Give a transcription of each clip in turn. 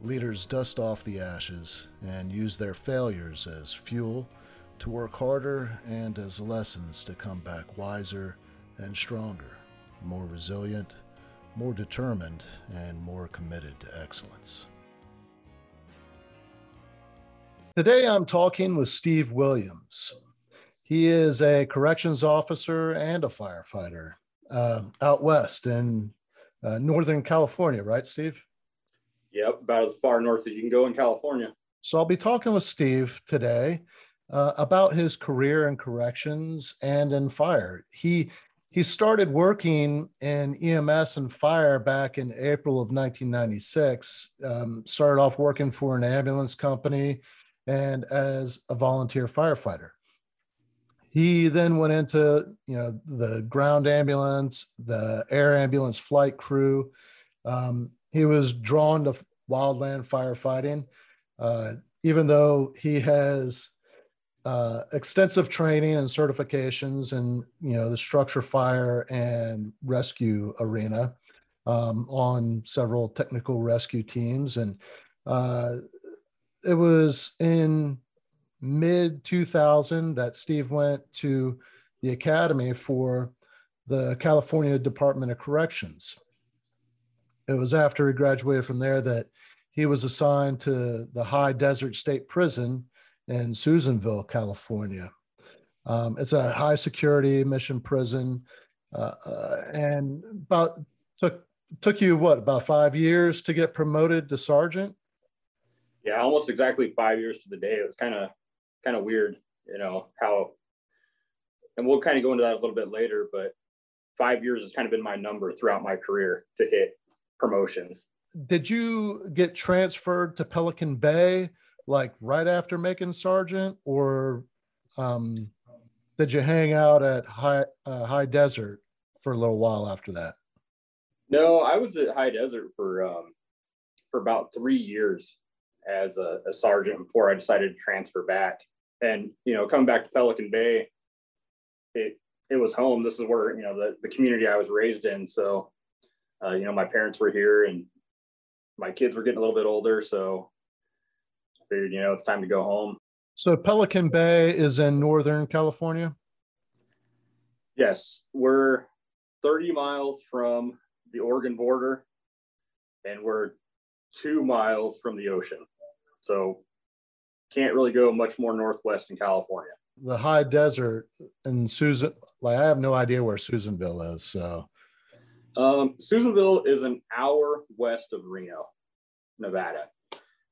Leaders dust off the ashes and use their failures as fuel to work harder and as lessons to come back wiser and stronger, more resilient, more determined, and more committed to excellence. Today I'm talking with Steve Williams. He is a corrections officer and a firefighter uh, out west in uh, Northern California, right, Steve? Yep, about as far north as you can go in California. So I'll be talking with Steve today uh, about his career in corrections and in fire. He he started working in EMS and fire back in April of 1996. Um, started off working for an ambulance company and as a volunteer firefighter. He then went into you know the ground ambulance, the air ambulance flight crew. Um, he was drawn to wildland firefighting, uh, even though he has uh, extensive training and certifications in you know the structure fire and rescue arena um, on several technical rescue teams. And uh, it was in mid 2000 that steve went to the academy for the california department of corrections it was after he graduated from there that he was assigned to the high desert state prison in Susanville, California. Um, it's a high security mission prison, uh, uh, and about took took you what about five years to get promoted to sergeant? Yeah, almost exactly five years to the day. It was kind of kind of weird, you know how, and we'll kind of go into that a little bit later. But five years has kind of been my number throughout my career to hit promotions. Did you get transferred to Pelican Bay? like right after making sergeant, or um, did you hang out at High uh, High Desert for a little while after that? No, I was at High Desert for um, for about three years as a, a, sergeant before I decided to transfer back. And you know, coming back to Pelican Bay, it it was home. This is where you know the the community I was raised in. So, uh, you know, my parents were here, and my kids were getting a little bit older, so figured, you know, it's time to go home. So Pelican Bay is in Northern California? Yes, we're 30 miles from the Oregon border and we're two miles from the ocean. So can't really go much more northwest in California. The high desert in Susan, like I have no idea where Susanville is. So um, Susanville is an hour west of Reno, Nevada.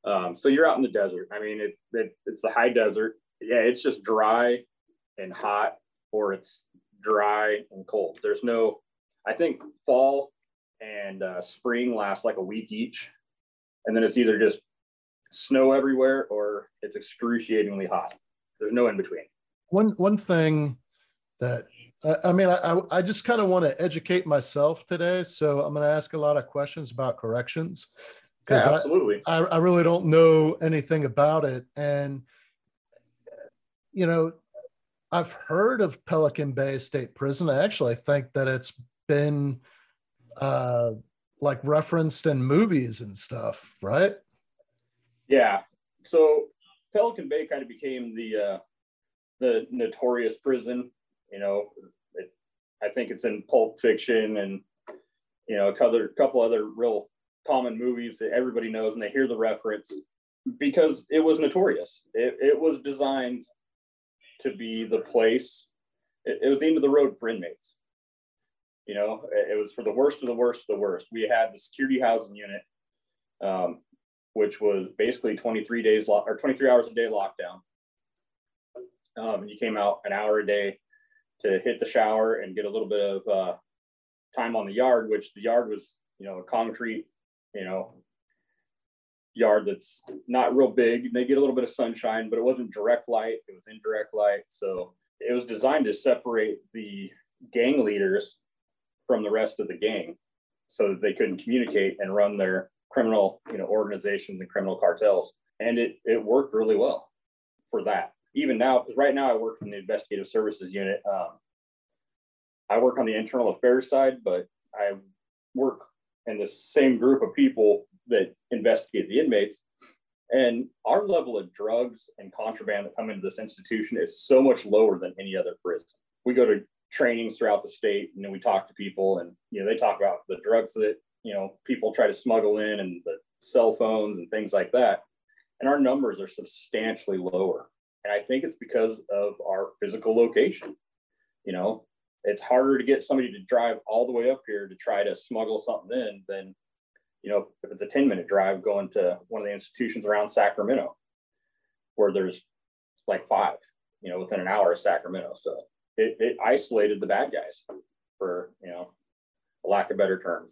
Um, so you're out in the desert. I mean, it, it, it's the high desert. Yeah, it's just dry and hot, or it's dry and cold. There's no, I think fall and uh, spring last like a week each, and then it's either just snow everywhere or it's excruciatingly hot. There's no in between. One one thing that I mean, I I just kind of want to educate myself today, so I'm going to ask a lot of questions about corrections because yeah, absolutely. I, I really don't know anything about it. And you know i've heard of pelican bay state prison. I actually think that it's been uh like referenced in movies and stuff right? Yeah. So pelican bay kind of became the uh the notorious prison you know i think it's in pulp fiction and you know a couple, couple other real common movies that everybody knows and they hear the reference because it was notorious. It, it was designed to be the place, it, it was the end of the road for inmates. You know, it, it, was for the worst of the worst of the worst. We had the security housing unit, um, which was basically 23 days lo- or 23 hours a day lockdown. Um, you came out an hour a day to hit the shower and get a little bit of uh, time on the yard, which the yard was, you know, a concrete you know, yard that's not real big. They get a little bit of sunshine, but it wasn't direct light, it was indirect light. So it was designed to separate the gang leaders from the rest of the gang so that they couldn't communicate and run their criminal you know organizations and criminal cartels and it it worked really well for that even now because right now i work in the investigative services unit um, i work on the internal affairs side but i work in the same group of people that investigate the inmates. And our level of drugs and contraband that come into this institution is so much lower than any other prison. We go to trainings throughout the state and then we talk to people and you know they talk about the drugs that you know people try to smuggle in and the cell phones and things like that. And our numbers are substantially lower and i think it's because of our physical location. You know it's harder to get somebody to drive all the way up here to try to smuggle something in than you know if it's a 10 minute drive going to one of the institutions around sacramento where there's like five you know within an hour of sacramento. So it, it isolated the bad guys for you know a lack of better terms.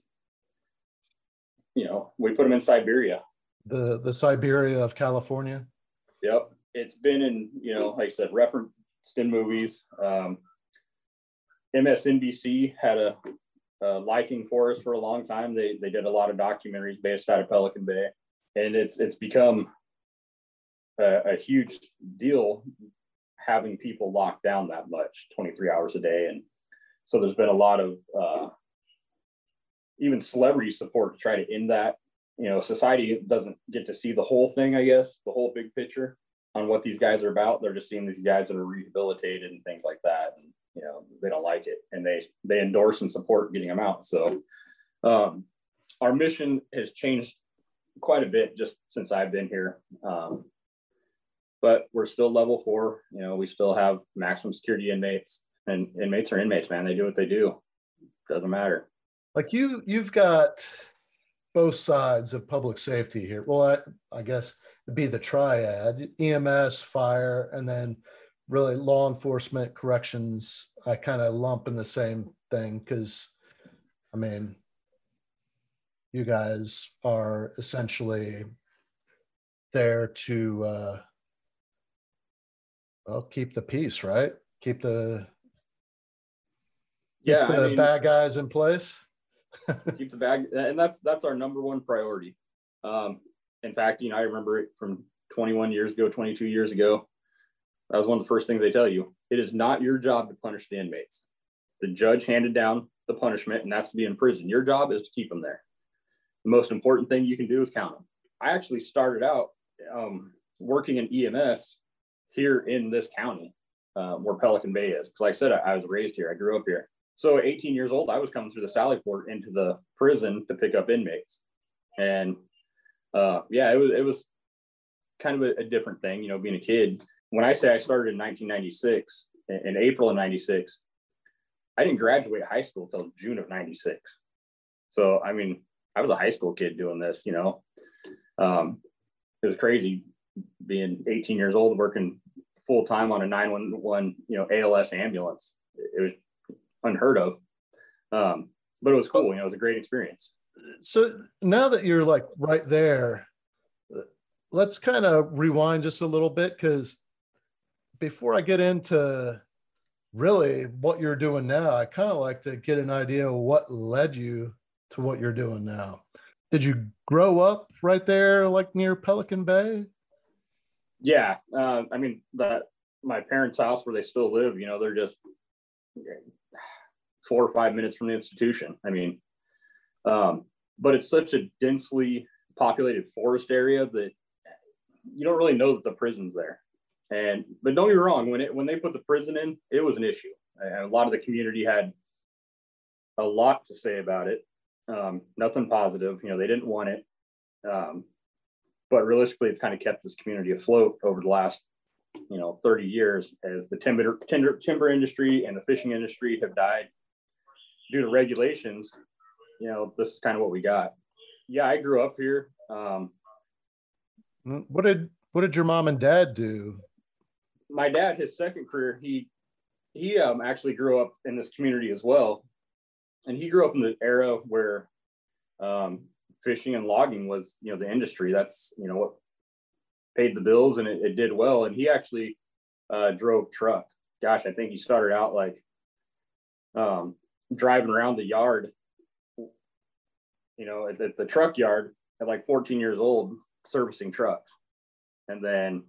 You know we put them in siberia. The the siberia of california? Yep it's been in you know like i said referenced in movies um, msnbc had a, a liking for us for a long time they they did a lot of documentaries based out of pelican bay and it's it's become a, a huge deal having people locked down that much 23 hours a day. And so there's been a lot of uh, even celebrity support to try to end that. You know, society doesn't get to see the whole thing, I guess, the whole big picture on what these guys are about. They're just seeing these guys that are rehabilitated and things like that. And, you know, they don't like it and they, they endorse and support getting them out. So um, our mission has changed quite a bit just since I've been here. Um, but we're still level four. You know, we still have maximum security inmates, and inmates are inmates, man. They do what they do. Doesn't matter. Like you, you've got both sides of public safety here. Well, I, I guess be the triad: EMS, fire, and then really law enforcement, corrections. I kind of lump in the same thing because, I mean, you guys are essentially there to uh, well, keep the peace, right? Keep the yeah keep the I mean, bad guys in place. keep the bag, and that's that's our number one priority. Um, in fact, you know, I remember it from 21 years ago, 22 years ago. That was one of the first things they tell you. It is not your job to punish the inmates. The judge handed down the punishment, and that's to be in prison. Your job is to keep them there. The most important thing you can do is count them. I actually started out um, working in EMS here in this county uh, where Pelican Bay is. Because like I said, I, I, was raised here. I grew up here. So 18 years old, I was coming through the Sally Port into the prison to pick up inmates. And uh, yeah, it was it was kind of a, a, different thing, you know, being a kid. When I say I started in 1996, in, in April of 96, I didn't graduate high school until June of 96. So, I mean, I was a high school kid doing this, you know. Um, it was crazy being 18 years old, working full time on a 911, you know, ALS ambulance. It was unheard of. Um, but it was cool. You know, it was a great experience. So now that you're like right there, let's kind of rewind just a little bit because before I get into really what you're doing now, I kind of like to get an idea of what led you to what you're doing now. Did you grow up right there, like near Pelican Bay? yeah, uh, I mean that my parents' house where they still live, you know, they're just four or five minutes from the institution. I mean, um, but it's such a densely populated forest area that you don't really know that the prison's there. And but don't get me wrong, when it when they put the prison in, it was an issue. And a lot of the community had a lot to say about it. Um, nothing positive. You know, they didn't want it. Um, but realistically, it's kind of kept this community afloat over the last, you know, 30 years as the timber, timber, timber industry and the fishing industry have died due to regulations. You know, this is kind of what we got. Yeah, I grew up here. Um, what did what did your mom and dad do? My dad, his second career, he he um, actually grew up in this community as well, and he grew up in the era where um, fishing and logging was, you know, the industry. That's, you know, what paid the bills and it, it did well. And he actually uh, drove truck. Gosh, I think he started out like um, driving around the yard, you know, at, at the truck yard at like 14 years old, servicing trucks. And then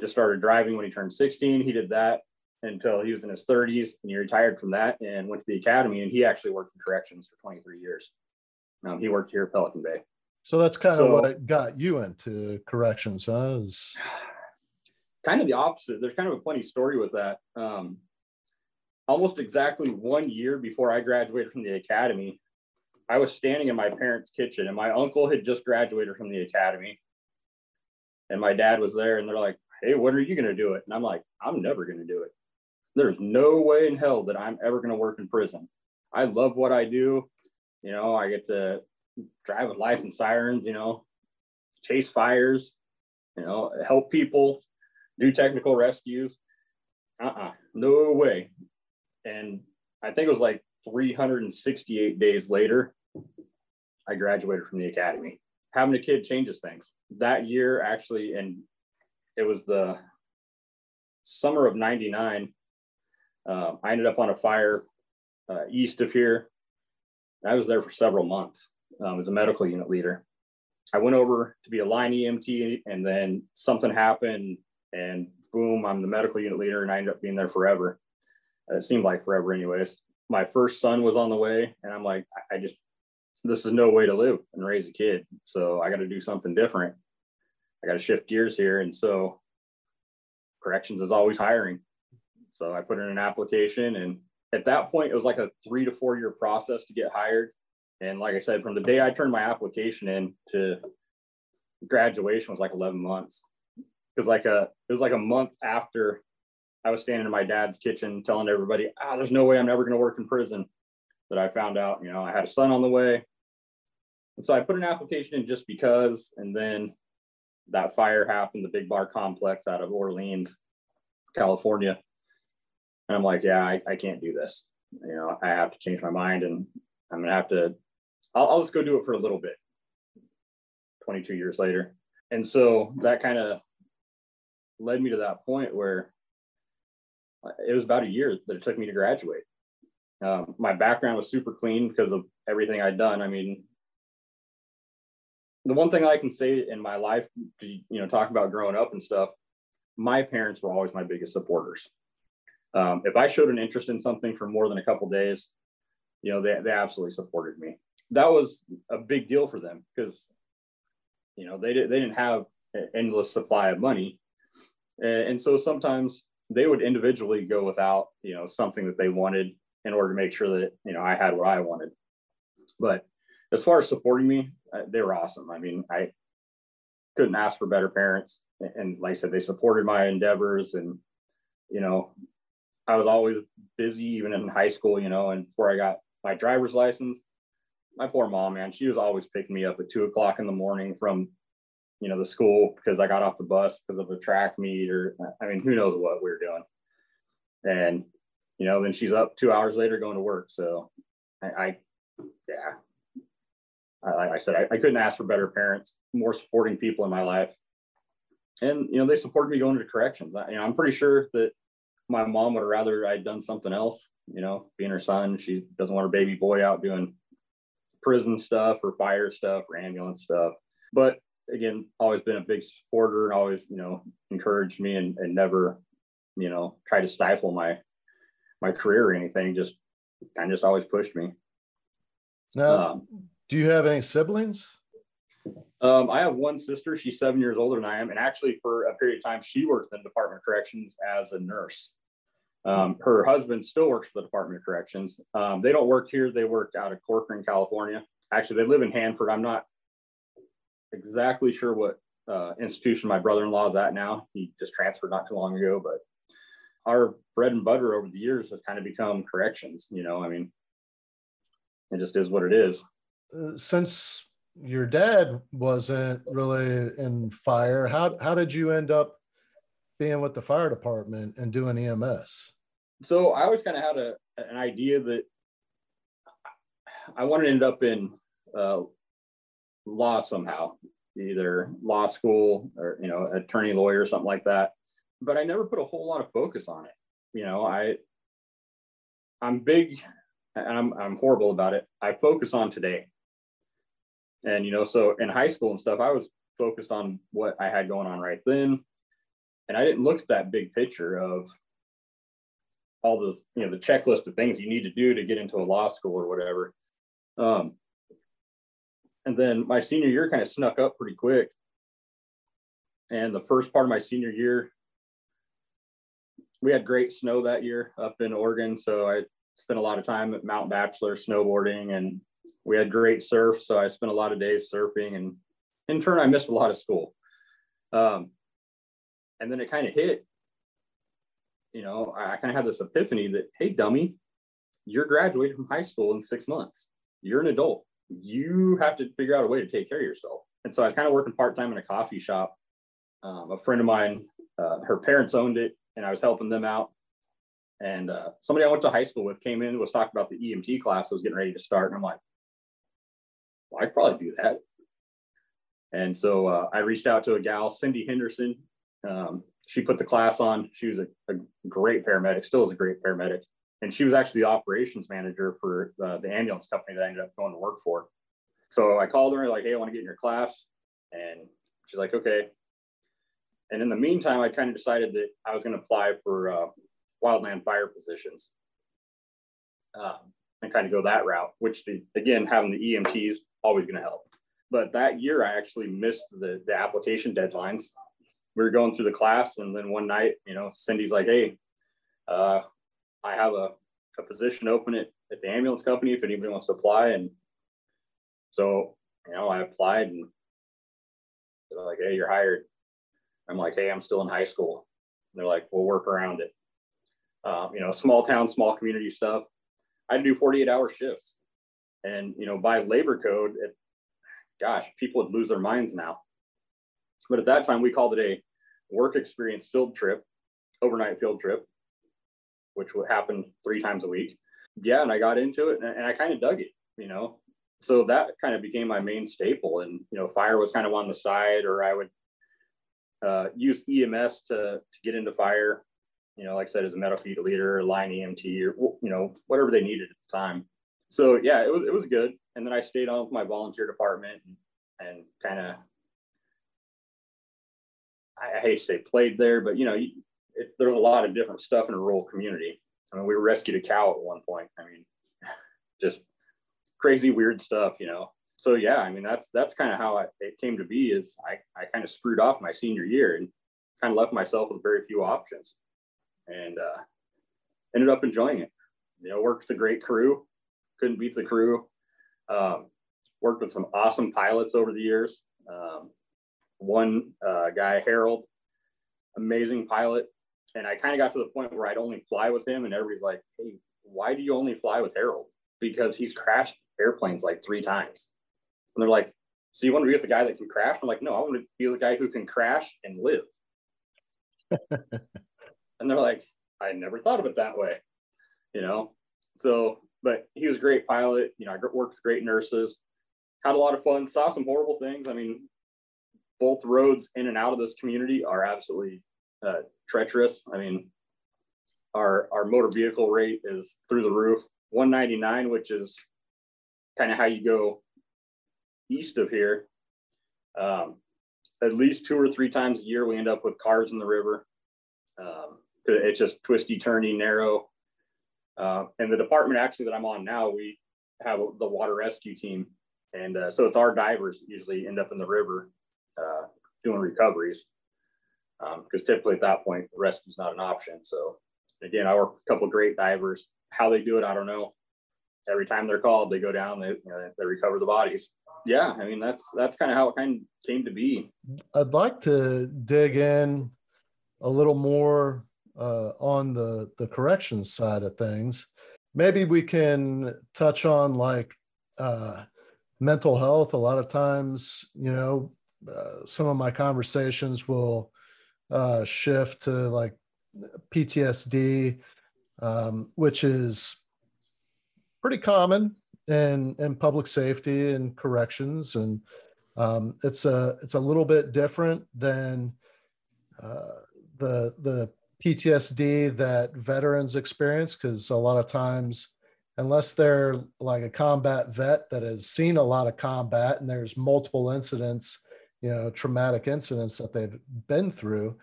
just started driving when he turned 16. He did that until he was in his 30s and he retired from that and went to the academy and he actually worked in corrections for 23 years. Um, he worked here at Pelican Bay. So that's kind so, of what got you into corrections, huh? Is... Kind of the opposite. There's kind of a funny story with that. Um, almost exactly one year before I graduated from the academy, I was standing in my parents' kitchen and my uncle had just graduated from the academy. And my dad was there and they're like, Hey, when are you going to do it? And I'm like, I'm never going to do it. There's no way in hell that I'm ever going to work in prison. I love what I do. You know, I get to drive with lights and sirens, you know, chase fires, you know, help people, do technical rescues. Uh-uh, no way. And I think it was like 368 days later, I graduated from the academy. Having a kid changes things. That year, actually, and it was the summer of 99, uh, I ended up on a fire uh, east of here. I was there for several months um, as a medical unit leader. I went over to be a line EMT, and then something happened, and boom, I'm the medical unit leader, and I ended up being there forever. It seemed like forever, anyways. My first son was on the way, and I'm like, I just, this is no way to live and raise a kid. So I got to do something different. I got to shift gears here. And so corrections is always hiring. So I put in an application, and at that point, it was like a three to four year process to get hired. And like I said, from the day I turned my application in to graduation was like 11 months. Because like a it was like a month after I was standing in my dad's kitchen telling everybody, ah, there's no way I'm never going to work in prison. That I found out, you know, I had a son on the way. And so I put an application in just because, and then that fire happened, the big bar complex out of Orleans, California. And I'm like, yeah, I, I can't do this. You know, I have to change my mind and I'm gonna have to I'll, I'll just go do it for a little bit 22 years later. And so that kind of led me to that point where it was about a year that it took me to graduate. Um, my background was super clean because of everything I'd done. I mean, the one thing I can say in my life, you know, talk about growing up and stuff, my parents were always my biggest supporters. Um, if I showed an interest in something for more than a couple days, you know, they, they absolutely supported me that was a big deal for them because you know they, they didn't have an endless supply of money and, and so sometimes they would individually go without you know something that they wanted in order to make sure that you know i had what i wanted. But as far as supporting me uh, they were awesome. I mean i couldn't ask for better parents. And like i said they supported my endeavors and you know i was always busy even in high school you know and before i got my driver's license my poor mom, man, she was always picking me up at two o'clock in the morning from, you know, the school because I got off the bus because of a track meet or, I mean, who knows what we are doing. And, you know, then she's up two hours later going to work. So I, I yeah, I, like I said, I, I couldn't ask for better parents, more supporting people in my life. And, you know, they supported me going to corrections. I, you know, I'm pretty sure that my mom would have rather I'd done something else, you know, being her son. She doesn't want her baby boy out doing prison stuff or fire stuff or ambulance stuff. But again, always been a big supporter and always, you know, encouraged me and, and never, you know, try to stifle my my career or anything. Just kind of just always pushed me. Now, um, do you have any siblings? Um, I have one sister. She's seven years older than I am, and actually, for a period of time, she worked in the Department of Corrections as a nurse. Um, her husband still works for the Department of Corrections. Um, they don't work here. They work out of Corcoran, California. Actually, they live in Hanford. I'm not exactly sure what uh, institution my brother-in-law is at now. He just transferred not too long ago, but our bread and butter over the years has kind of become corrections. You know, I mean, it just is what it is. Uh, since your dad wasn't really in fire, how how did you end up being with the fire department and doing EMS? So I always kind of had a an idea that I wanted to end up in uh, law somehow, either law school or you know attorney lawyer or something like that. But I never put a whole lot of focus on it. You know, I I'm big and I'm I'm horrible about it. I focus on today. And you know, so in high school and stuff, I was focused on what I had going on right then. And I didn't look at that big picture of all the you know the checklist of things you need to do to get into a law school or whatever. Um, and then my senior year kind of snuck up pretty quick. And the first part of my senior year, we had great snow that year up in Oregon. So I spent a lot of time at Mount Bachelor snowboarding and we had great surf. So I spent a lot of days surfing and in turn, I missed a lot of school. Um, and then it kind of hit, you know, I, I kind of had this epiphany that, hey, dummy, you're graduating from high school in six months. You're an adult. You have to figure out a way to take care of yourself. And so I was kind of working part time in a coffee shop. Um, a friend of mine, uh, her parents owned it, and I was helping them out. And uh, somebody I went to high school with came in was talking about the EMT class that was getting ready to start. And I'm like, well, I probably do that. And so uh, I reached out to a gal, Cindy Henderson. Um, she put the class on. She was a, a, great paramedic, still is a great paramedic. And she was actually the operations manager for uh, the ambulance company that I ended up going to work for. So I called her, like, hey, I want to get in your class. And she's like, okay. And in the meantime, I kind of decided that I was going to apply for uh, wildland fire positions um, and kind of go that route, which, the, again, having the EMTs always going to help. But that year, I actually missed the, the application deadlines. We were going through the class, and then one night, you know, Cindy's like, "Hey, uh, I have a, a position open at, at the ambulance company if anybody wants to apply." And so, you know, I applied, and they're like, "Hey, you're hired." I'm like, "Hey, I'm still in high school." And they're like, "We'll work around it." Um, you know, small town, small community stuff. I do 48 hour shifts. And, you know, by labor code, it, gosh, people would lose their minds now. But at that time, we called it a work experience field trip, overnight field trip, which would happen three times a week. Yeah, and I got into it and, and I kind of dug it, you know. So that kind of became my main staple. And, you know, fire was kind of on the side, or I would uh, use EMS to, to get into fire, you know, like I said, as a medical feed leader, line EMT, or, you know, whatever they needed at the time. So yeah, it was, it was good and then I stayed on with my volunteer department and, and kind of, I, I, hate to say played there, but you know, you, it, there's a lot of different stuff in a rural community. I mean, we rescued a cow at one point. I mean, just crazy, weird stuff, you know. So yeah, I mean, that's that's kind of how I, it came to be. Is I I kind of screwed off my senior year and kind of left myself with very few options, and uh, ended up enjoying it. You know, worked with a great crew. Couldn't beat the crew. Um, worked with some awesome pilots over the years. Um, one uh, guy, Harold, amazing pilot. And I kind of got to the point where I'd only fly with him, and everybody's like, hey, why do you only fly with Harold? Because he's crashed airplanes like three times. And they're like, so you want to be with the guy that can crash? I'm like, no, I want to be the guy who can crash and live. and they're like, I never thought of it that way, you know? So but he was a great pilot. You know, I worked with great nurses, had a lot of fun, saw some horrible things. I mean, both roads in and out of this community are absolutely uh, treacherous. I mean, our our motor vehicle rate is through the roof. 199, which is kind of how you go east of here. Um, at least two or three times a year, we end up with cars in the river. Um, it's just twisty, turny, narrow. Uh, and the department actually that I'm on now, we have the water rescue team. And uh, so it's our divers usually end up in the river uh, doing recoveries. Because um, typically at that point, the rescue is not an option. So again, I work with a couple of great divers. How they do it, I don't know. Every time they're called, they go down, they, you know, they recover the bodies. Yeah, I mean that's that's kind of how it kind of came to be. I'd like to dig in a little more uh, on the the corrections side of things. Maybe we can touch on like uh, mental health. A lot of times, you know, uh, some of my conversations will uh, shift to like PTSD, um, which is pretty common in in public safety and corrections. And Um, it's a it's a little bit different than uh, the the PTSD that veterans experience because a lot of times, unless they're like a combat vet that has seen a lot of combat and there's multiple incidents, you know, traumatic incidents that they've been through,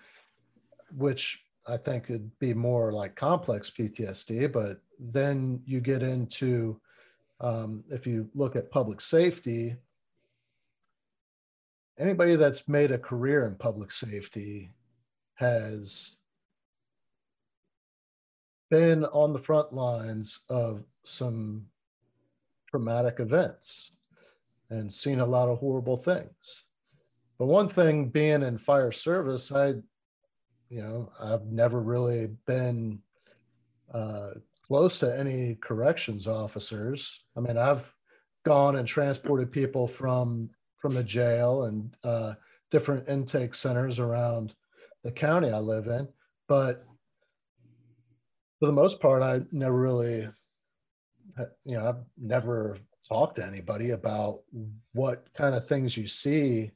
which I think could be more like complex PTSD. But then you get into um, if you look at public safety, anybody that's made a career in public safety has been on the front lines of some traumatic events and seen a lot of horrible things. But one thing being in fire service, I, you know, I've never really been uh, close to any corrections officers. I mean, I've gone and transported people from from the jail and uh, different intake centers around the county I live in, but for the most part, I never really, you know, I've never talked to anybody about what kind of things you see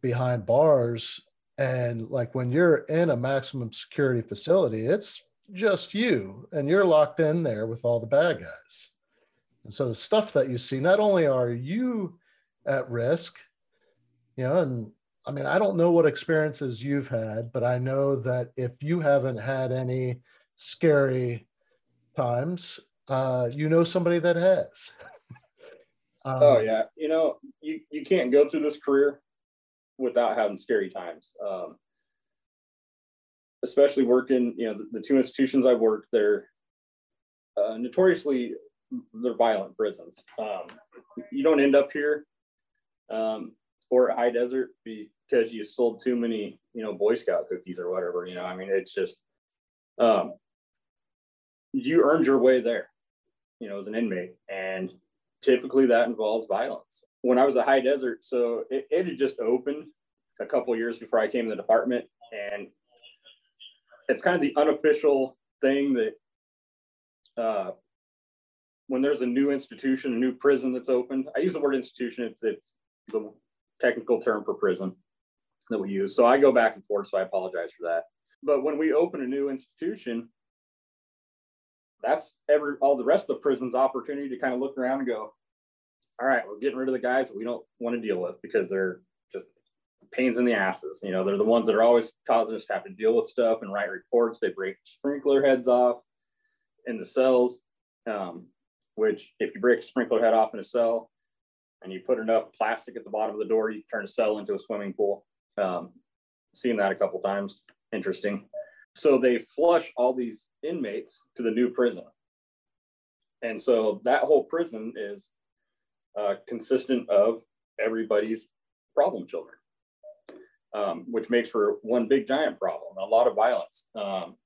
behind bars. And like when you're in a maximum security facility, it's just you and you're locked in there with all the bad guys. And so the stuff that you see, not only are you at risk, you know, and I mean, I don't know what experiences you've had, but I know that if you haven't had any scary times, uh, you know somebody that has. um, oh yeah, you know, you you can't go through this career without having scary times. Um, especially working, you know, the, the two institutions I've worked, they're uh, notoriously they're violent prisons. Um, you don't end up here um, or high desert because you sold too many, you know, Boy Scout cookies or whatever. You know, I mean, it's just um, you earned your way there, you know, as an inmate, and typically that involves violence. When I was a high desert, so it, it had just opened a couple years before I came to the department, and it's kind of the unofficial thing that uh, when there's a new institution, a new prison that's opened, I use the word institution. It's it's the technical term for prison that we use. So I go back and forth. So I apologize for that. But when we open a new institution, that's every all the rest of the prison's opportunity to kind of look around and go, all right, we're getting rid of the guys that we don't want to deal with because they're just pains in the asses. You know, they're the ones that are always causing us to have to deal with stuff and write reports. They break sprinkler heads off in the cells, um, which if you break a sprinkler head off in a cell and you put enough plastic at the bottom of the door, you turn a cell into a swimming pool. Um, seen that a couple times. Interesting. So they flush all these inmates to the new prison. And so that whole prison is uh, consistent of everybody's problem children um, which makes for one big giant problem, a lot of violence. Um,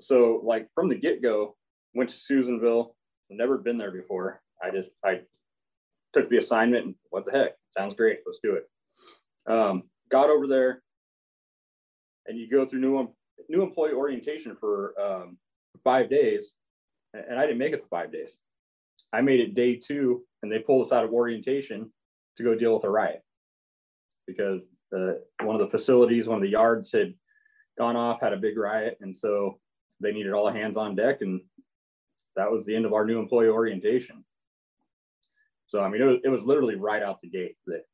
so, like from the get go, went to Susanville, never been there before. I just I took the assignment and what the heck, sounds great, let's do it. Um, got over there, and you go through new new employee orientation for um, five days, and I didn't make it to five days. I made it day two, and they pulled us out of orientation to go deal with a riot because the one of the facilities, one of the yards had gone off, had a big riot, and so they needed all hands on deck, and that was the end of our new employee orientation. So I mean, it was, it was literally right out the gate that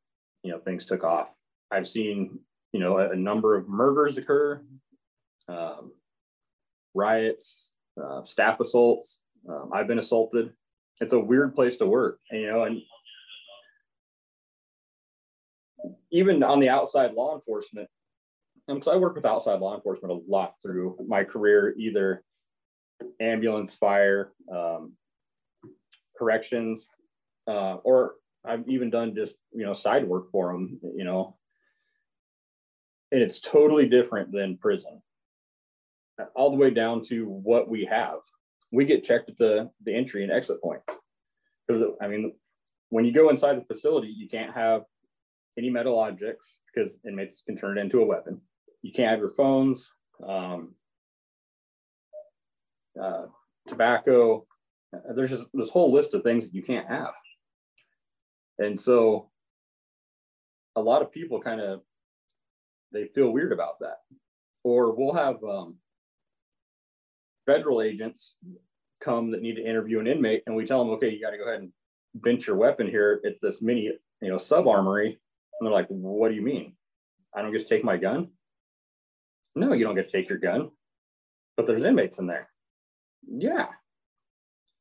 you know things took off. I've seen you know a, a number of murders occur, um, riots, uh, staff assaults. Um, I've been assaulted. It's a weird place to work, you know, and even on the outside law enforcement, because I work with outside law enforcement a lot through my career, either ambulance, fire, um, corrections, uh, or I've even done just you know side work for them. You know, and it's totally different than prison. All the way down to what we have. We get checked at the the entry and exit points. Because I mean, when you go inside the facility, you can't have any metal objects because inmates can turn it into a weapon. You can't have your phones, um, uh, tobacco. There's just this whole list of things that you can't have. And so a lot of people kind of they feel weird about that. Or we'll have um, federal agents come that need to interview an inmate, and we tell them, okay, you got to go ahead and bench your weapon here at this mini, you know, sub armory. And they're like, what do you mean? I don't get to take my gun? No, you don't get to take your gun, but there's inmates in there. Yeah.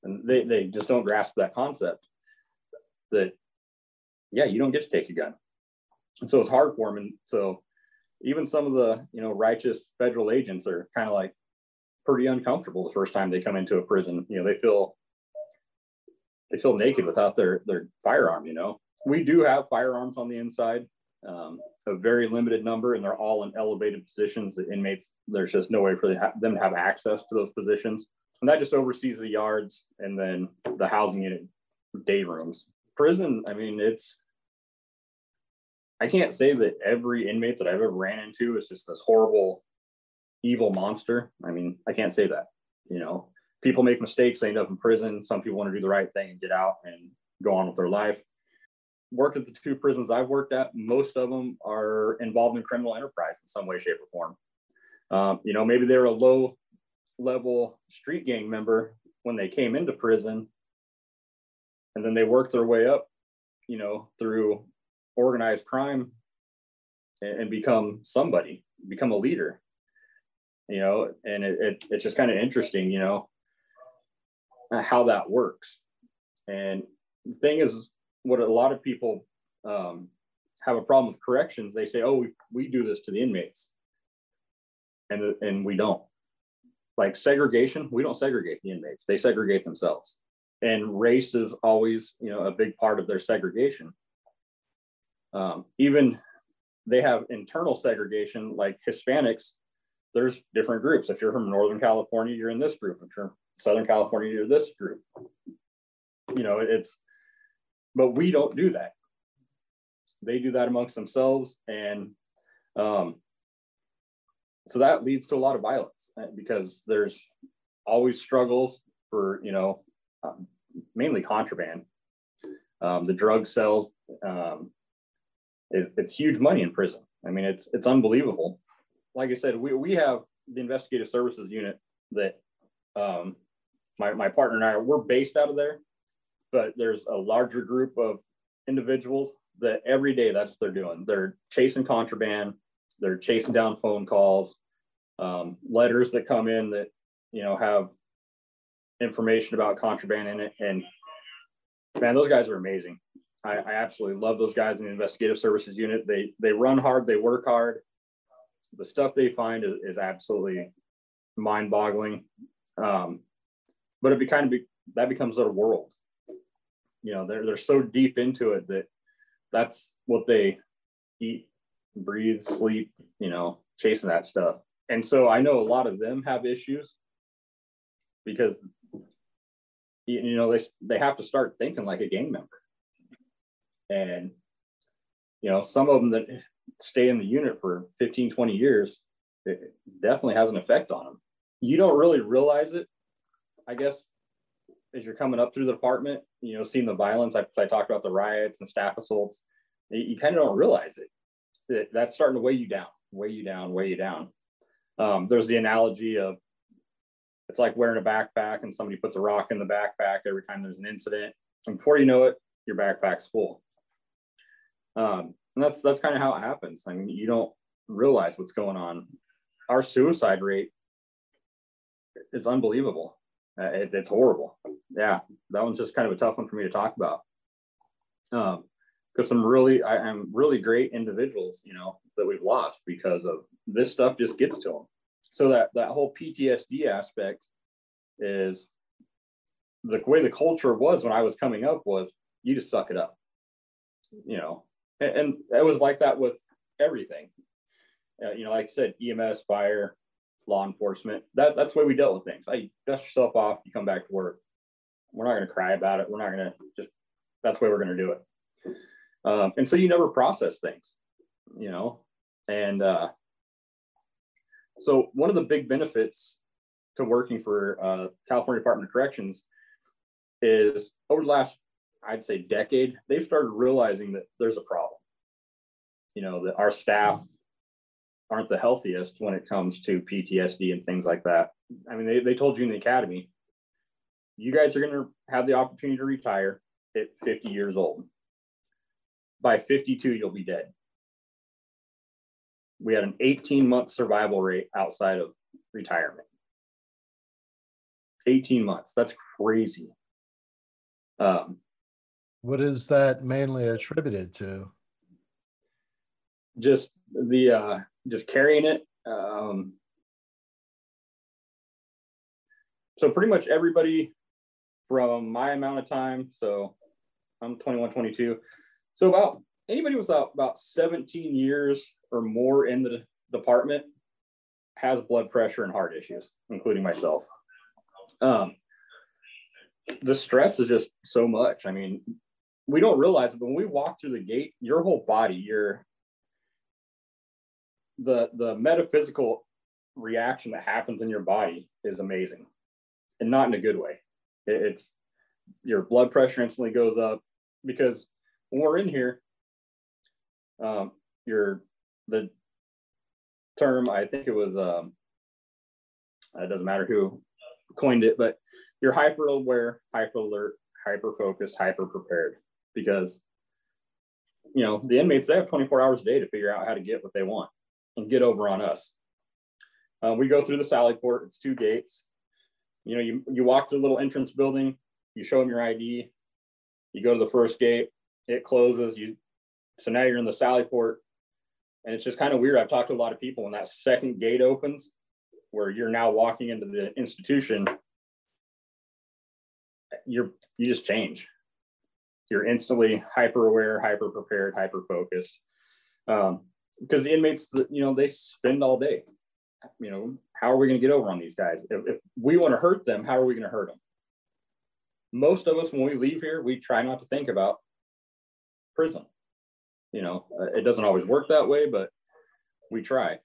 And they, they just don't grasp that concept that, yeah, you don't get to take a gun. And so it's hard for them. And so even some of the, you know, righteous federal agents are kind of like pretty uncomfortable the first time they come into a prison. You know, they feel they feel naked without their their firearm. You know, we do have firearms on the inside, um, a very limited number, and they're all in elevated positions. The inmates, there's just no way for them to have access to those positions, and that just oversees the yards and then the housing unit day rooms. Prison, I mean, it's I can't say that every inmate that I've ever ran into is just this horrible, evil monster. I mean, I can't say that. You know, people make mistakes, they end up in prison. Some people want to do the right thing and get out and go on with their life. Worked at the two prisons I've worked at, most of them are involved in criminal enterprise in some way, shape, or form. Um, you know, maybe they're a low level street gang member when they came into prison, and then they worked their way up, you know, through organized crime and, and become somebody, become a leader. You know, and it, it it's just kind of interesting, you know, how that works. And the thing is, what a lot of people um, have a problem with corrections, they say, "Oh, we, we do this to the inmates," and and we don't. Like segregation, we don't segregate the inmates; they segregate themselves. And race is always, you know, a big part of their segregation. Um, even they have internal segregation, like Hispanics. There's different groups. If you're from Northern California, you're in this group. If you're Southern California, you're this group. You know, it's, but we don't do that. They do that amongst themselves, and um, so that leads to a lot of violence uh, because there's always struggles for you know um, mainly contraband. Um, the drug sales um, is it's huge money in prison. I mean, it's it's unbelievable. Like I said, we, we have the investigative services unit that um, my, my partner and I we're based out of there, but there's a larger group of individuals that every day that's what they're doing. They're chasing contraband, they're chasing down phone calls, um, letters that come in that you know have information about contraband in it, and man, those guys are amazing. I, I absolutely love those guys in the investigative services unit. They they run hard, they work hard. The stuff they find is, is absolutely mind-boggling. Um, but it be kind of be, that becomes their world. You know, they're they're so deep into it that that's what they eat, breathe, sleep. You know, chasing that stuff. And so I know a lot of them have issues because you know they they have to start thinking like a gang member and, you know, some of them that stay in the unit for 15, 20 years, it definitely has an effect on them. You don't really realize it, I guess, as you're coming up through the department, you know, seeing the violence. I, I talked about the riots and staff assaults. You, kind of don't realize it. That that's starting to weigh you down, weigh you down, weigh you down. Um, there's the analogy of it's like wearing a backpack and somebody puts a rock in the backpack every time there's an incident. And before you know it, your backpack's full. Um, and that's that's kind of how it happens. I mean, you don't realize what's going on. Our suicide rate is unbelievable. Uh, it, it's horrible. Yeah, that one's just kind of a tough one for me to talk about. Um, because some really, I am really great individuals, you know, that we've lost because of this stuff just gets to them. So that that whole PTSD aspect is the way the culture was when I was coming up was you just suck it up. You know, and, and it was like that with everything. Uh, you know, like I said, EMS, fire, law enforcement. That that's the way we dealt with things. I dust yourself off, you come back to work. We're not going to cry about it. We're not going to just. That's the way we're going to do it. Um, and so you never process things, you know, and uh, so one of the big benefits to working for uh, California Department of Corrections is over the last I'd say decade, they've started realizing that there's a problem. you know, that our staff aren't the healthiest when it comes to PTSD and things like that. I mean, they, they told you in the academy, you guys are going to have the opportunity to retire at 50 years old. By 52, you'll be dead. We had an 18 month survival rate outside of retirement. 18 months. That's crazy. Um, what is that mainly attributed to? Just the uh, just carrying it. Um, so pretty much everybody from my amount of time. So I'm 21, 22. So about anybody with about, about 17 years or more in the department has blood pressure and heart issues, including myself. Um, the stress is just so much. I mean, we don't realize it, but when we walk through the gate, your whole body, your the the metaphysical reaction that happens in your body is amazing, and not in a good way. It, it's your blood pressure instantly goes up because when we're in here, um, your the term I think it was um, it doesn't matter who coined it, but you're hyper aware, hyper alert, hyper focused, hyper prepared because you know the inmates they have 24 hours a day to figure out how to get what they want and get over on us. Uh, we go through the Sally Port. It's two gates. You know, you, you walk to the little entrance building, you show them your ID, you go to the first gate, it closes. You so now you're in the Sally Port, and it's just kind of weird. I've talked to a lot of people when that second gate opens, where you're now walking into the institution. You're you just change. You're instantly hyper aware, hyper prepared, hyper focused. Um, because the inmates, you know, they spend all day. You know, how are we going to get over on these guys? If, if we want to hurt them, how are we going to hurt them? Most of us, when we leave here, we try not to think about prison. You know, uh, it doesn't always work that way, but we try.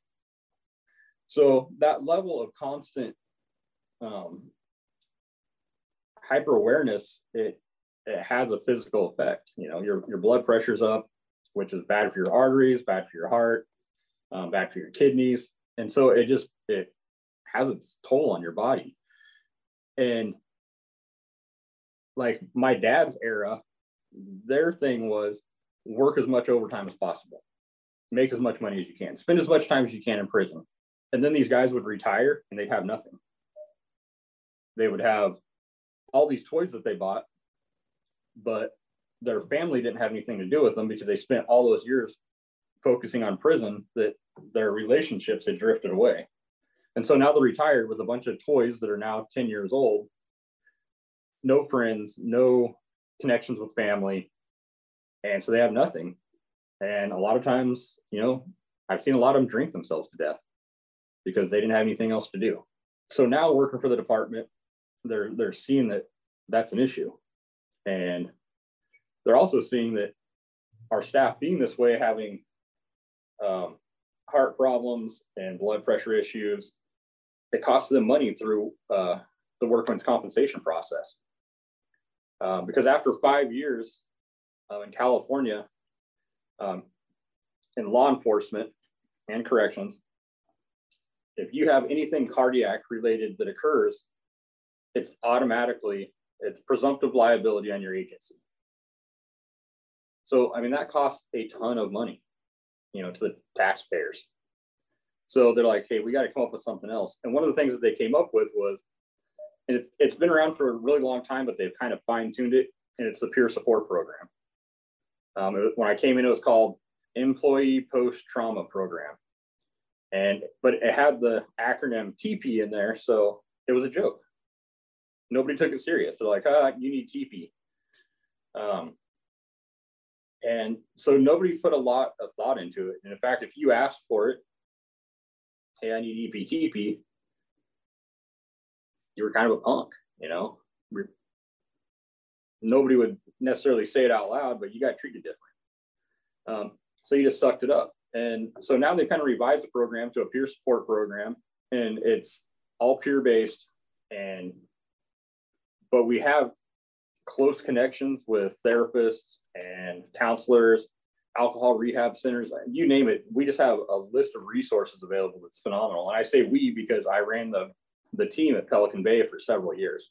So that level of constant um, hyper awareness, it it has a physical effect. You know, your your blood pressure's up, which is bad for your arteries, bad for your heart, um, bad for your kidneys, and so it just it has its toll on your body. And like my dad's era, their thing was work as much overtime as possible, make as much money as you can, spend as much time as you can in prison. And then these guys would retire and they'd have nothing. They would have all these toys that they bought, but their family didn't have anything to do with them because they spent all those years focusing on prison that their relationships had drifted away. And so now they're retired with a bunch of toys that are now 10 years old, no friends, no connections with family. And so they have nothing. And a lot of times, you know, I've seen a lot of them drink themselves to death because they didn't have anything else to do. So now working for the department, they're they're seeing that that's an issue. And they're also seeing that our staff being this way, having um, heart problems and blood pressure issues, it costs them money through uh, the workman's compensation process. Um, because after five years uh, in California, um, in law enforcement and corrections, if you have anything cardiac related that occurs, it's automatically, it's presumptive liability on your agency. So, I mean, that costs a ton of money, you know, to the taxpayers. So they're like, hey, we got to come up with something else. And one of the things that they came up with was, and it, it's been around for a really long time, but they've kind of fine tuned it, and it's the peer support program. Um, when I came in, it was called Employee Post Trauma Program. And, but it had the acronym TP in there. So it was a joke. Nobody took it serious. They're like, ah, you need TP. Um, and so nobody put a lot of thought into it. And in fact, if you asked for it, hey, I need EPTP, you were kind of a punk, you know? Nobody would necessarily say it out loud, but you got treated different. Um, so you just sucked it up. And so now they kind of revised the program to a peer support program, and it's all peer based. And but we have close connections with therapists and counselors alcohol rehab centers, you name it. We just have a list of resources available that's phenomenal. And I say we because I ran the the team at Pelican Bay for several years.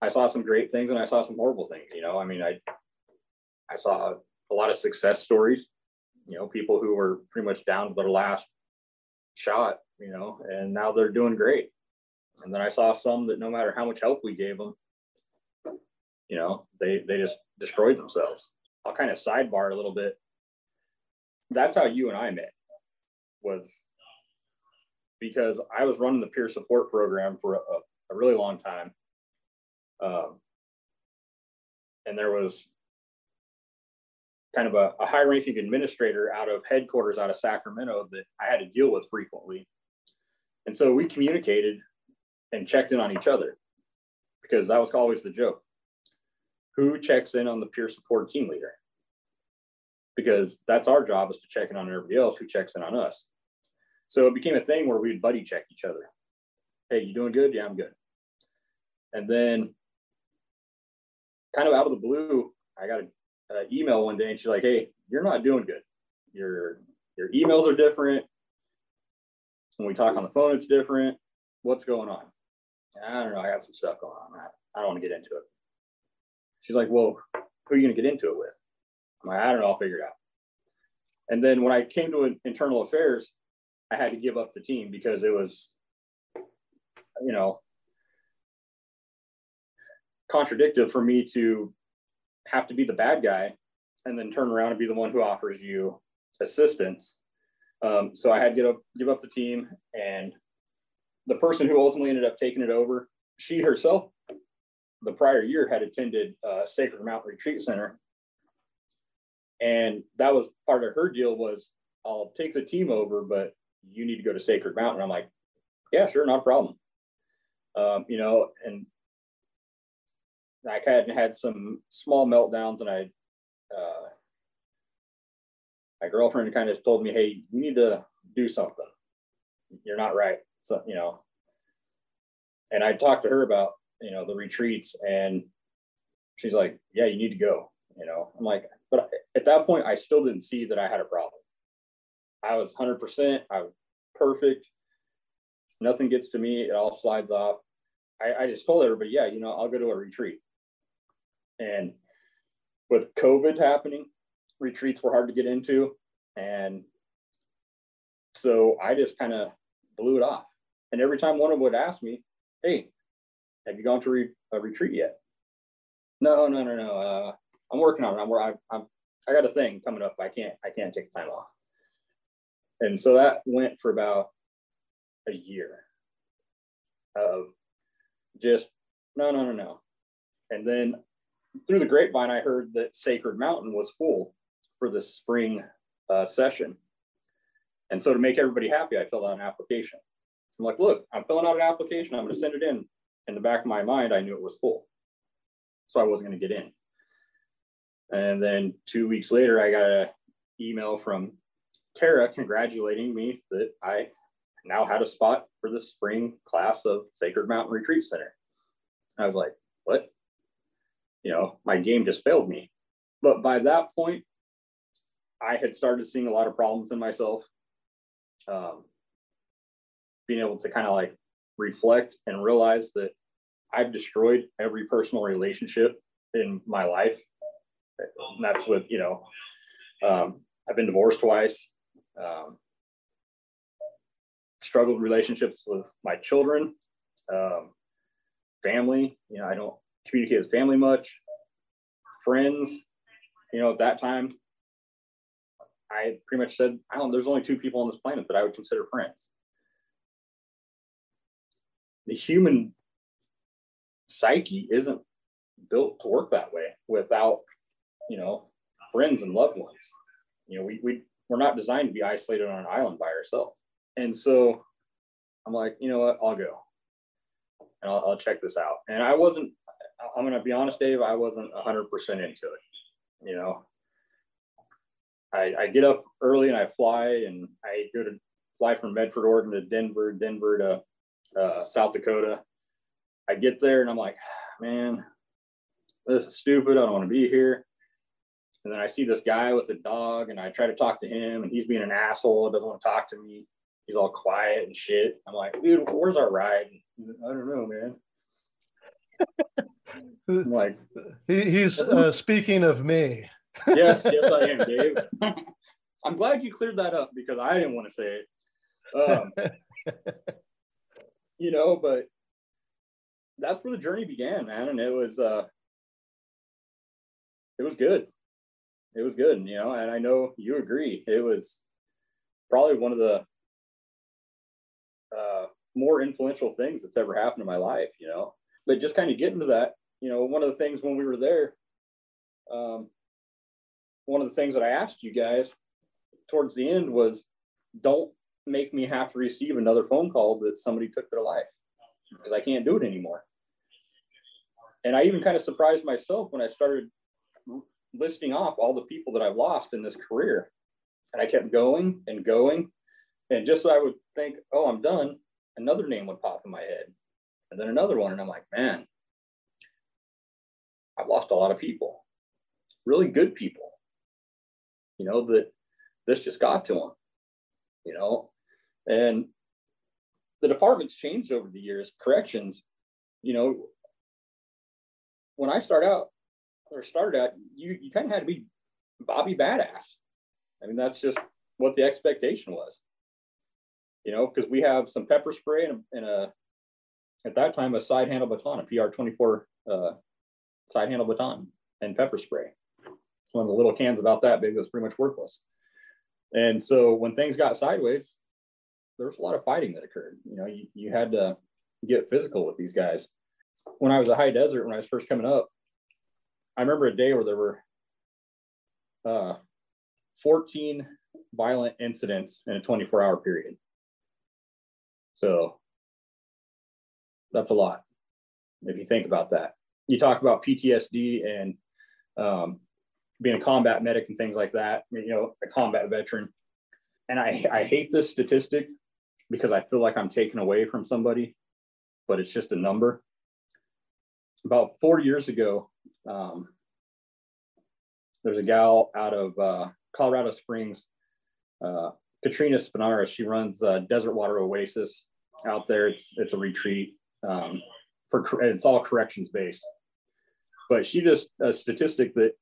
I saw some great things and I saw some horrible things. You know, I mean, I I saw a lot of success stories. You know, people who were pretty much down to their last shot. You know, and now they're doing great. And then I saw some that no matter how much help we gave them, you know, they they just destroyed themselves. I'll kind of sidebar a little bit. That's how you and I met. Was because I was running the peer support program for a, a really long time. Um, and there was kind of a, a high ranking administrator out of headquarters out of Sacramento that I had to deal with frequently. And so we communicated and checked in on each other because that was always the joke. Who checks in on the peer support team leader? Because that's our job is to check in on everybody else who checks in on us. So it became a thing where we'd buddy check each other. Hey, you doing good? Yeah, I'm good. And then kind of out of the blue, I got an uh, email one day and she's like, hey, you're not doing good. Your, your emails are different. When we talk on the phone, it's different. What's going on? I don't know. I got some stuff going on. I don't want to get into it. She's like, well, who are you going to get into it with? I'm like, I don't know. I'll figure it out. And then when I came to internal affairs, I had to give up the team because it was, you know, contradictive for me to have to be the bad guy and then turn around and be the one who offers you assistance. Um, so I had to up, give up the team. And the person who ultimately ended up taking it over, she herself, the prior year, had attended uh, Sacred Mountain Retreat Center. And that was part of her deal was I'll take the team over, but you need to go to Sacred Mountain. I'm like, yeah, sure, not a problem. Um, you know, and I had had some small meltdowns, and I, uh, my girlfriend kind of told me, "Hey, you need to do something. You're not right." So you know, and I talked to her about you know the retreats, and she's like, "Yeah, you need to go." You know, I'm like, but at that point, I still didn't see that I had a problem. I was 100%. I was perfect. Nothing gets to me. It all slides off. I, I just told everybody, yeah, you know, I'll go to a retreat. And with COVID happening, retreats were hard to get into. And so I just kind of blew it off. And every time one of them would ask me, hey, have you gone to re- a retreat yet? No, no, no, no. Uh, I'm working on it. I'm, I'm, I'm, I got a thing coming up. I can't, I can't take time off. And so that went for about a year of just no, no, no, no. And then through the grapevine, I heard that Sacred Mountain was full for the spring uh, session. And so to make everybody happy, I filled out an application. I'm like, look, I'm filling out an application. I'm going to send it in. In the back of my mind, I knew it was full. So I wasn't going to get in. And then two weeks later, I got an email from Tara congratulating me that I now had a spot for the spring class of Sacred Mountain Retreat Center. I was like, what? You know, my game just failed me. But by that point, I had started seeing a lot of problems in myself. Um, being able to kind of like reflect and realize that I've destroyed every personal relationship in my life. And that's with, you know, um, I've been divorced twice um, struggled relationships with my children, um, family. You know, I don't communicate with family much. Friends, you know, at that time, I pretty much said, I don't. There's only two people on this planet that I would consider friends. The human psyche isn't built to work that way without, you know, friends and loved ones. You know, we we we're not designed to be isolated on an island by ourselves. And so I'm like, you know what, I'll go and I'll, I'll check this out. And I wasn't, I'm going to be honest, Dave, I wasn't 100% into it. You know, I, I get up early and I fly and I go to fly from Medford, Oregon to Denver, Denver to uh, South Dakota. I get there and I'm like, man, this is stupid. I don't want to be here. And then I see this guy with a dog and I try to talk to him and he's being an asshole, doesn't want to talk to me. He's all quiet and shit. I'm like, dude, where's our ride? I don't know, man. I'm like, he, he's uh, speaking of me. yes, yes, I am, Dave. I'm glad you cleared that up because I didn't want to say it. Um, you know, but that's where the journey began, man. And it was, uh, it was good. It was good, you know, and I know you agree. It was probably one of the uh, more influential things that's ever happened in my life, you know. But just kind of getting to that, you know, one of the things when we were there, um, one of the things that I asked you guys towards the end was don't make me have to receive another phone call that somebody took their life because I can't do it anymore. And I even kind of surprised myself when I started listing off all the people that I've lost in this career. And I kept going and going. And just so I would think, oh, I'm done, another name would pop in my head. And then another one. And I'm like, man, I've lost a lot of people, really good people, you know, that this just got to them, you know. And the department's changed over the years. Corrections, you know, when I start out or started out, you you kind of had to be Bobby Badass. I mean, that's just what the expectation was. You know, because we have some pepper spray and a, and a, at that time a side handle baton, a PR twenty four uh, side handle baton and pepper spray. One of the little cans about that big was pretty much worthless. And so when things got sideways, there was a lot of fighting that occurred. You know, you, you had to get physical with these guys. When I was a High Desert, when I was first coming up, I remember a day where there were uh, 14 violent incidents in a 24 hour period. So that's a lot if you think about that. You talk about PTSD and um, being a combat medic and things like that, you know, a combat veteran. And I, I hate this statistic because I feel like I'm taken away from somebody, but it's just a number. About four years ago, um, there's a gal out of uh, Colorado Springs, uh, Katrina Spinaris. She runs uh, Desert Water Oasis out there. It's it's a retreat um, for it's all corrections based. But she just a statistic that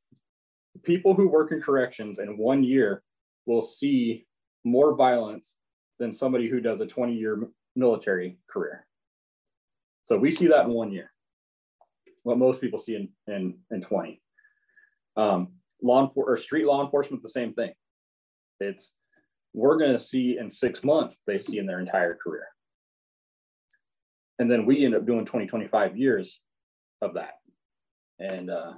people who work in corrections in one year will see more violence than somebody who does a 20 year military career. So we see that in one year, what most people see in, in, in 20. Um, law or street law enforcement, the same thing. It's we're going to see in six months they see in their entire career. And then we end up doing 20, 25 years of that. And uh,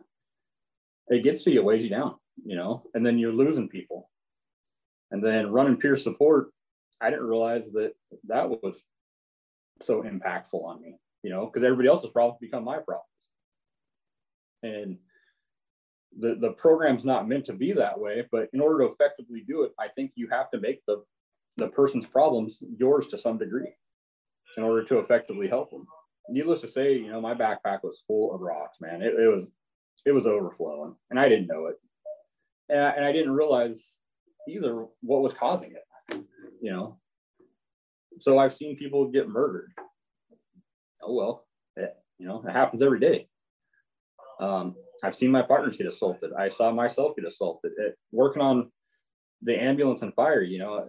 it gets to you, weighs you down, you know, and then you're losing people. And then running peer support, I didn't realize that that was so impactful on me, you know, because everybody else's problems become my problems. And the, the program's not meant to be that way, but in order to effectively do it, I think you have to make the, the person's problems yours to some degree in order to effectively help them. Needless to say, you know, my backpack was full of rocks, man. It, it was, it was overflowing and I didn't know it. And I, and I didn't realize either what was causing it, you know? So I've seen people get murdered. Oh, well, it, you know, it happens every day. Um, I've seen my partners get assaulted. I saw myself get assaulted. It, working on the ambulance and fire, you know,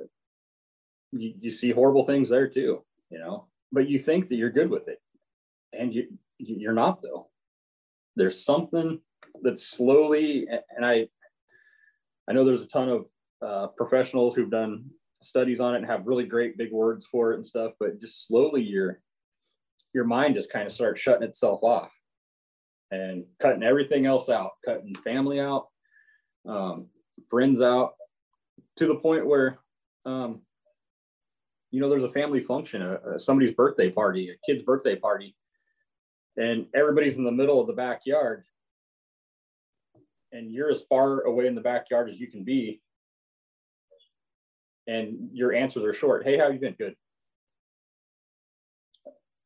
you, you see horrible things there too, you know, but you think that you're good with it and you, you're not though. There's something that's slowly, and I, I know there's a ton of uh, professionals who've done studies on it and have really great big words for it and stuff, but just slowly your, your mind just kind of starts shutting itself off and cutting everything else out, cutting family out, um, friends out, to the point where, um, you know, there's a family function, a, a, somebody's birthday party, a kid's birthday party, and everybody's in the middle of the backyard, and you're as far away in the backyard as you can be, and your answers are short. Hey, how you been? Good.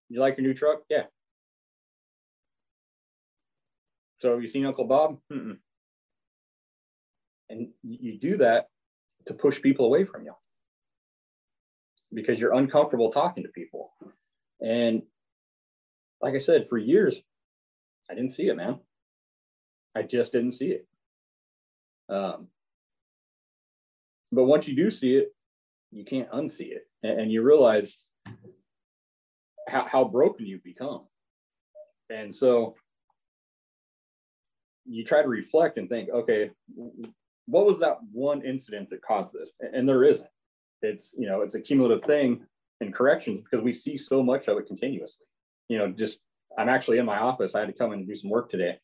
You like your new truck? Yeah. So you seen Uncle Bob? Mm-mm. And you do that to push people away from you because you're uncomfortable talking to people. And like I said, for years, I didn't see it, man. I just didn't see it. Um, but once you do see it, you can't unsee it. And, you realize how, how broken you've become. And so you try to reflect and think, okay, what was that one incident that caused this? And there isn't. It's, you know, it's a cumulative thing in corrections because we see so much of it continuously. You know, just I'm actually in my office. I had to come and do some work today.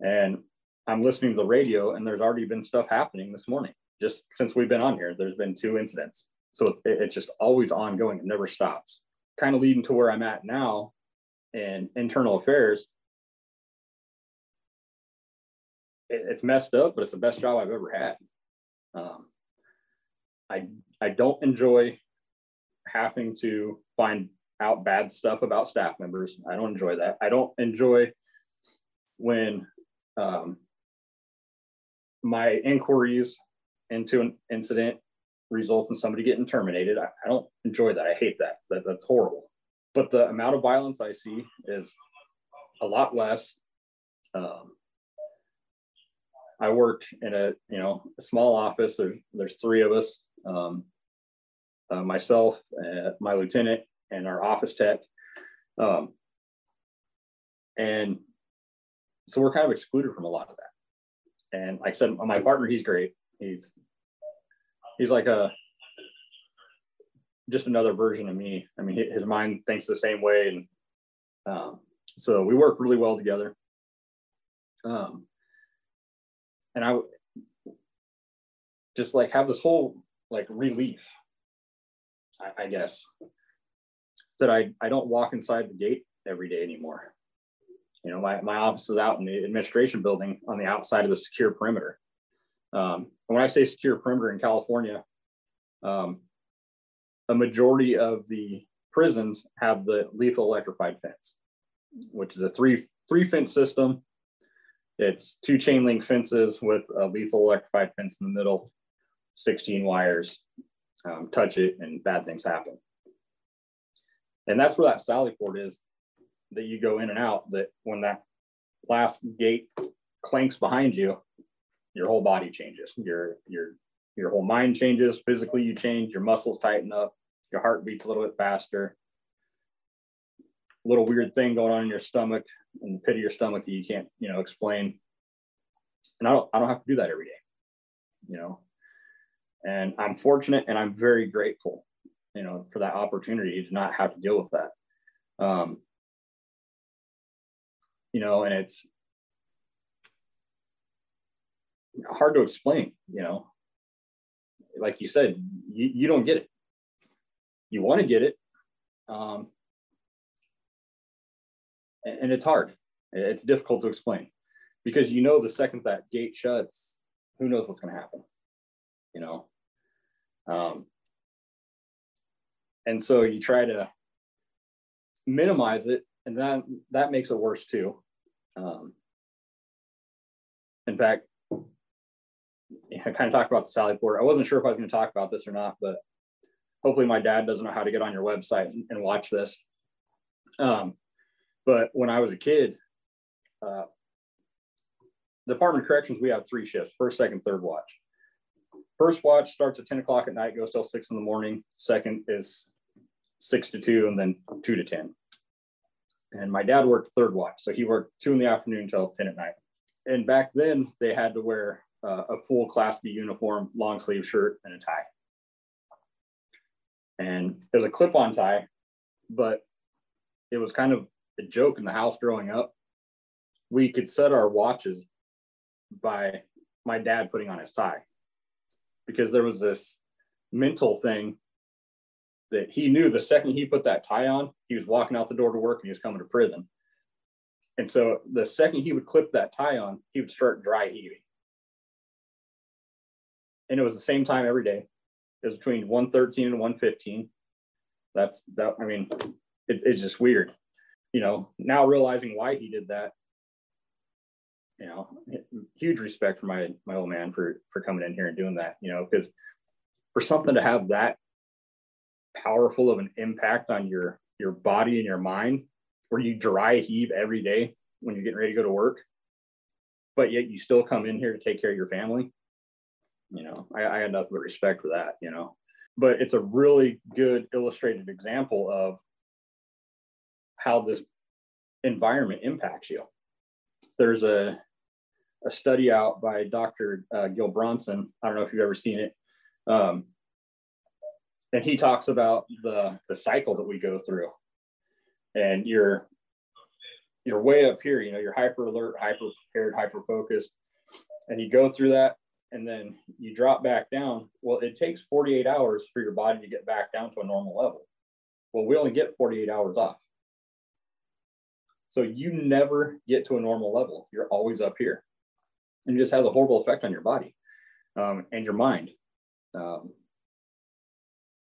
And I'm listening to the radio, and there's already been stuff happening this morning. Just since we've been on here, there's been two incidents. So it, it's just always ongoing. It never stops. Kind of leading to where I'm at now in internal affairs. It, it's messed up, but it's the best job I've ever had. Um, I I don't enjoy having to find out bad stuff about staff members. I don't enjoy that. I don't enjoy when um, my inquiries into an incident result in somebody getting terminated. I, I don't enjoy that. I hate that. that. That's horrible. But the amount of violence I see is a lot less. Um, I work in a you know a small office. There's there's three of us. Um, uh, myself, uh, my lieutenant, and our office tech. Um, and so we're kind of excluded from a lot of that. And like I said, my partner, he's great. He's he's like a just another version of me. I mean, his mind thinks the same way, and um, so we work really well together. Um, and I just like have this whole like relief, I, I guess, that I, I don't walk inside the gate every day anymore. You know, my, my office is out in the administration building on the outside of the secure perimeter. Um, and when I say secure perimeter in California, um, a majority of the prisons have the lethal electrified fence, which is a three three fence system. It's two chain link fences with a lethal electrified fence in the middle, 16 wires. Um, touch it and bad things happen. And that's where that sally port is that you go in and out. That when that last gate clanks behind you, your whole body changes. Your your your whole mind changes. Physically, you change. Your muscles tighten up. Your heart beats a little bit faster. Little weird thing going on in your stomach, in the pit of your stomach that you can't, you know, explain. And I don't, I don't have to do that every day, you know. And I'm fortunate, and I'm very grateful you know, for that opportunity to not have to deal with that. Um, you know, and it's hard to explain, you know, like you said, you, you don't get it. You want to get it. Um, and, and it's hard. It's difficult to explain because you know the second that gate shuts, who knows what's going to happen, you know. Um, and so you try to minimize it and that that makes it worse too um, in fact i kind of talked about the sally port i wasn't sure if i was going to talk about this or not but hopefully my dad doesn't know how to get on your website and, watch this um, but when i was a kid uh, department of corrections we have three shifts first second third watch first watch starts at 10 o'clock at night goes till 6 in the morning second is six to two and then two to 10. And my dad worked third watch. So he worked two in the afternoon until 10 at night. And back then they had to wear uh, a full class B uniform, long sleeve shirt and a tie. And it was a clip on tie, but it was kind of a joke in the house growing up. We could set our watches by my dad putting on his tie because there was this mental thing that he knew the second he put that tie on, he was walking out the door to work and he was coming to prison. And so the second he would clip that tie on, he would start dry heaving. And it was the same time every day. It was between 113 and 115. That's that, I mean, it, it's just weird. You know, now realizing why he did that, you know, huge respect for my my old man for for coming in here and doing that. You know, because for something to have that powerful of an impact on your your body and your mind, where you dry heave every day when you're getting ready to go to work, but yet you still come in here to take care of your family. You know, I, I had nothing but respect for that. You know, but it's a really good illustrated example of how this environment impacts you. There's a, a study out by Dr. Uh, Gil Bronson. I don't know if you've ever seen it. Um, and he talks about the, the cycle that we go through. And you're you're way up here, you know, you're hyper alert, hyper prepared, hyper focused. And you go through that and then you drop back down. Well, it takes 48 hours for your body to get back down to a normal level. Well, we only get 48 hours off. So you never get to a normal level. You're always up here. And it just has a horrible effect on your body um, and your mind. Um,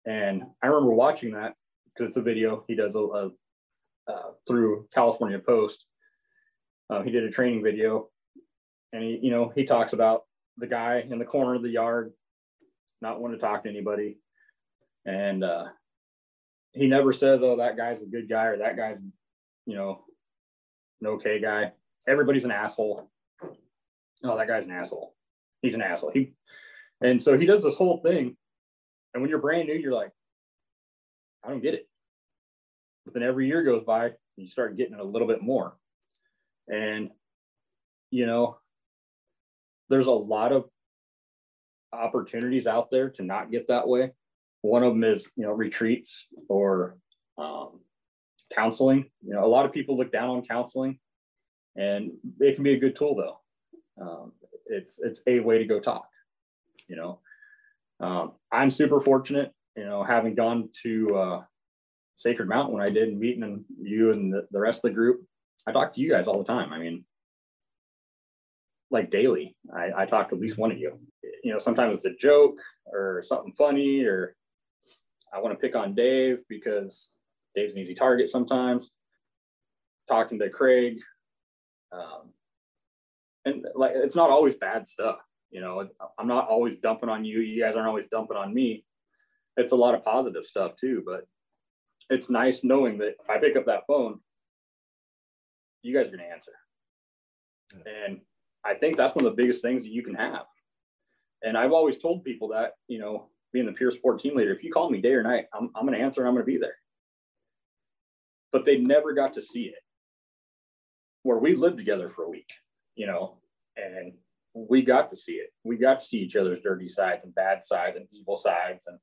and I remember watching that because it's a video he does a, a uh, through California POST. Uh, he did a training video, and he, you know, he talks about the guy in the corner of the yard, not wanting to talk to anybody, and uh, he never says, "Oh, that guy's a good guy" or "That guy's, you know, an okay guy. Everybody's an asshole. Oh, that guy's an asshole. He's an asshole. He, and so he does this whole thing. And when you're brand new, you're like, I don't get it. But then every year goes by, you start getting a little bit more. And, you know, there's a lot of opportunities out there to not get that way. One of them is, you know, retreats or um, counseling. You know, a lot of people look down on counseling, and it can be a good tool though. Um, it's it's a way to go talk. You know, um, I'm super fortunate. You know, having gone to uh, Sacred Mountain when I did, and meeting you and the, the rest of the group, I talk to you guys all the time. I mean, like daily, I, I talk to at least one of you. You know, sometimes it's a joke or something funny, or I want to pick on Dave because Dave's an easy target sometimes. Talking to Craig, um, and like it's not always bad stuff. You know, I'm not always dumping on you. You guys aren't always dumping on me. It's a lot of positive stuff too. But it's nice knowing that if I pick up that phone, you guys are going to answer. And I think that's one of the biggest things that you can have. And I've always told people that, you know, being the peer support team leader, if you call me day or night, I'm, I'm going to answer and I'm going to be there but they never got to see it. Where we lived together for a week, you know, and we got to see it. We got to see each other's dirty sides and bad sides and evil sides and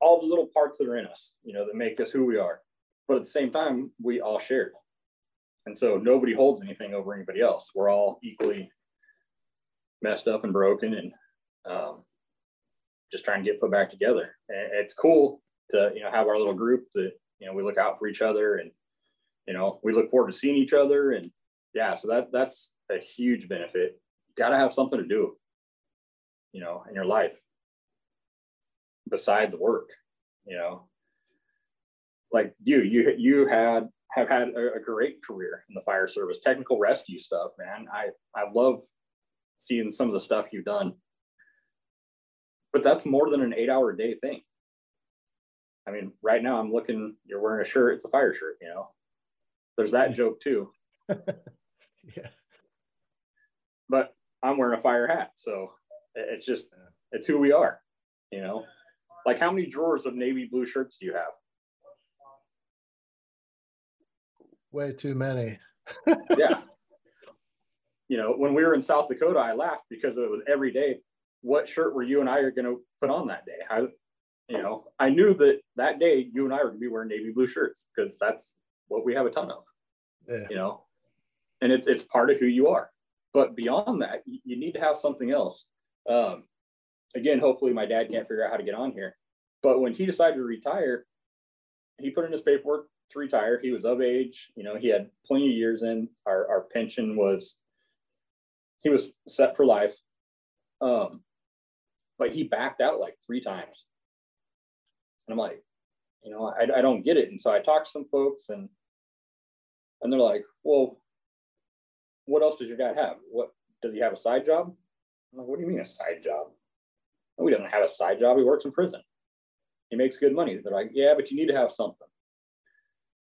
all the little parts that are in us, you know, that make us who we are. But at the same time, we all shared. And so nobody holds anything over anybody else. We're all equally messed up and broken and um, just trying to get put back together. And it's cool to, you know, have our little group that you know we look out for each other and you know we look forward to seeing each other and yeah so that that's a huge benefit You got to have something to do you know in your life besides work you know like you you you had have had a, a great career in the fire service technical rescue stuff man i i love seeing some of the stuff you've done but that's more than an eight hour day thing I mean, right now I'm looking, you're wearing a shirt, it's a fire shirt, you know. There's that joke too. yeah. But I'm wearing a fire hat. So it's just, it's who we are, you know. Like, how many drawers of navy blue shirts do you have? Way too many. yeah. You know, when we were in South Dakota, I laughed because it was every day. What shirt were you and I are going to put on that day? How, you know, I knew that that day you and I were going to be wearing navy blue shirts because that's what we have a ton of. Yeah. You know, and it's it's part of who you are. But beyond that, you, you need to have something else. Um, again, hopefully my dad can't figure out how to get on here. But when he decided to retire, he put in his paperwork to retire. He was of age. You know, he had plenty of years in. Our our pension was he was set for life. Um, but he backed out like three times and I'm like, you know, I, I don't get it. And so I talked to some folks and and they're like, well, what else does your dad have? What does he have a side job? I'm like, what do you mean a side job? No, he doesn't have a side job. He works in prison. He makes good money. They're like, yeah, but you need to have something.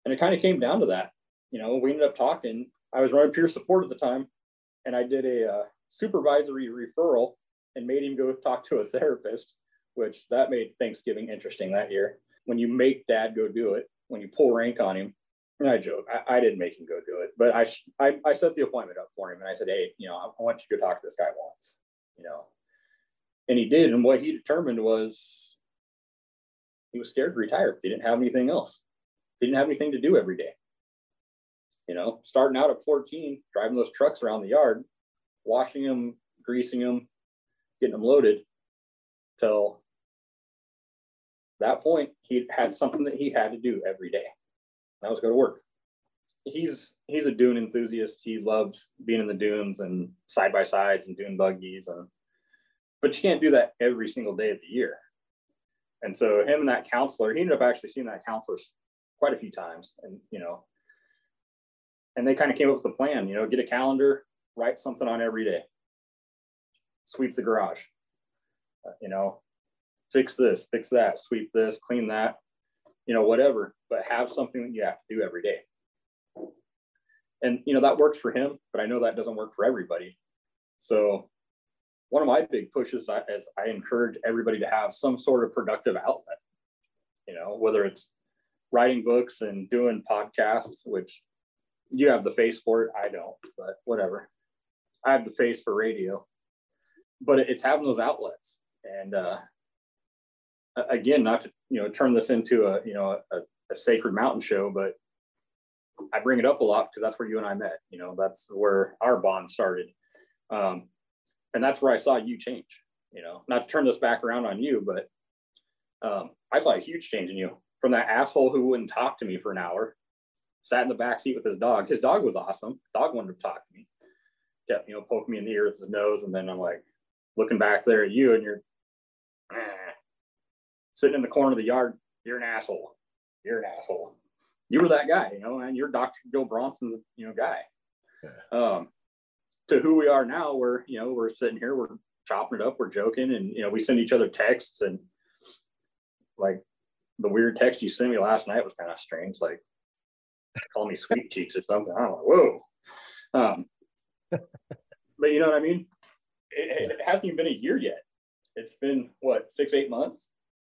And it kind of came down to that. You know, we ended up talking. I was running peer support at the time, and I did a uh, supervisory referral and made him go talk to a therapist, which that made Thanksgiving interesting that year. When you make dad go do it, when you pull rank on him, and I joke. I, I, didn't make him go do it, but I, I, I set the appointment up for him, and I said, "Hey, you know, I, I want you to go talk to this guy once." You know, and he did. And what he determined was he was scared to retire because he didn't have anything else. Didn't have anything to do every day. You know, starting out at 14, driving those trucks around the yard, washing them, greasing them, getting them loaded, till that point, he had something that he had to do every day. That was go to work. He's he's a dune enthusiast. He loves being in the dunes and side by sides and dune buggies and but you can't do that every single day of the year. And so him and that counselor, he ended up actually seeing that counselor quite a few times. And, you know, and they kind of came up with a plan, you know, get a calendar, write something on every day, sweep the garage, uh, you know, fix this, fix that, sweep this, clean that, you know, whatever, but have something that you have to do every day. And, you know, that works for him, but I know that doesn't work for everybody. So one of my big pushes is I encourage everybody to have some sort of productive outlet. You know, whether it's writing books and doing podcasts, which you have the face for it, I don't, but whatever. I have the face for radio, but it's having those outlets. And uh, again, not to you know turn this into a you know a, a sacred mountain show, but I bring it up a lot because that's where you and I met. You know, that's where our bond started. Um, and that's where I saw you change. You know, not to turn this back around on you, but um, I saw a huge change in you from that asshole who wouldn't talk to me for an hour, sat in the back seat with his dog. His dog was awesome. Dog wanted to talk to me, kept you know poking me in the ear with his nose, and then I'm like looking back there at you, and you're eh, sitting in the corner of the yard. You're an asshole. You're an asshole. You were that guy, you know, and you're Dr. Joe Bronson's, you know, guy. Yeah. Um, to who we are now where you know we're sitting here we're chopping it up we're joking and you know we send each other texts and like the weird text you sent me last night was kind of strange like call me sweet cheeks or something. I'm like, whoa. Um, but you know what i mean? It, it, hasn't even been a year yet. It's been what six eight months?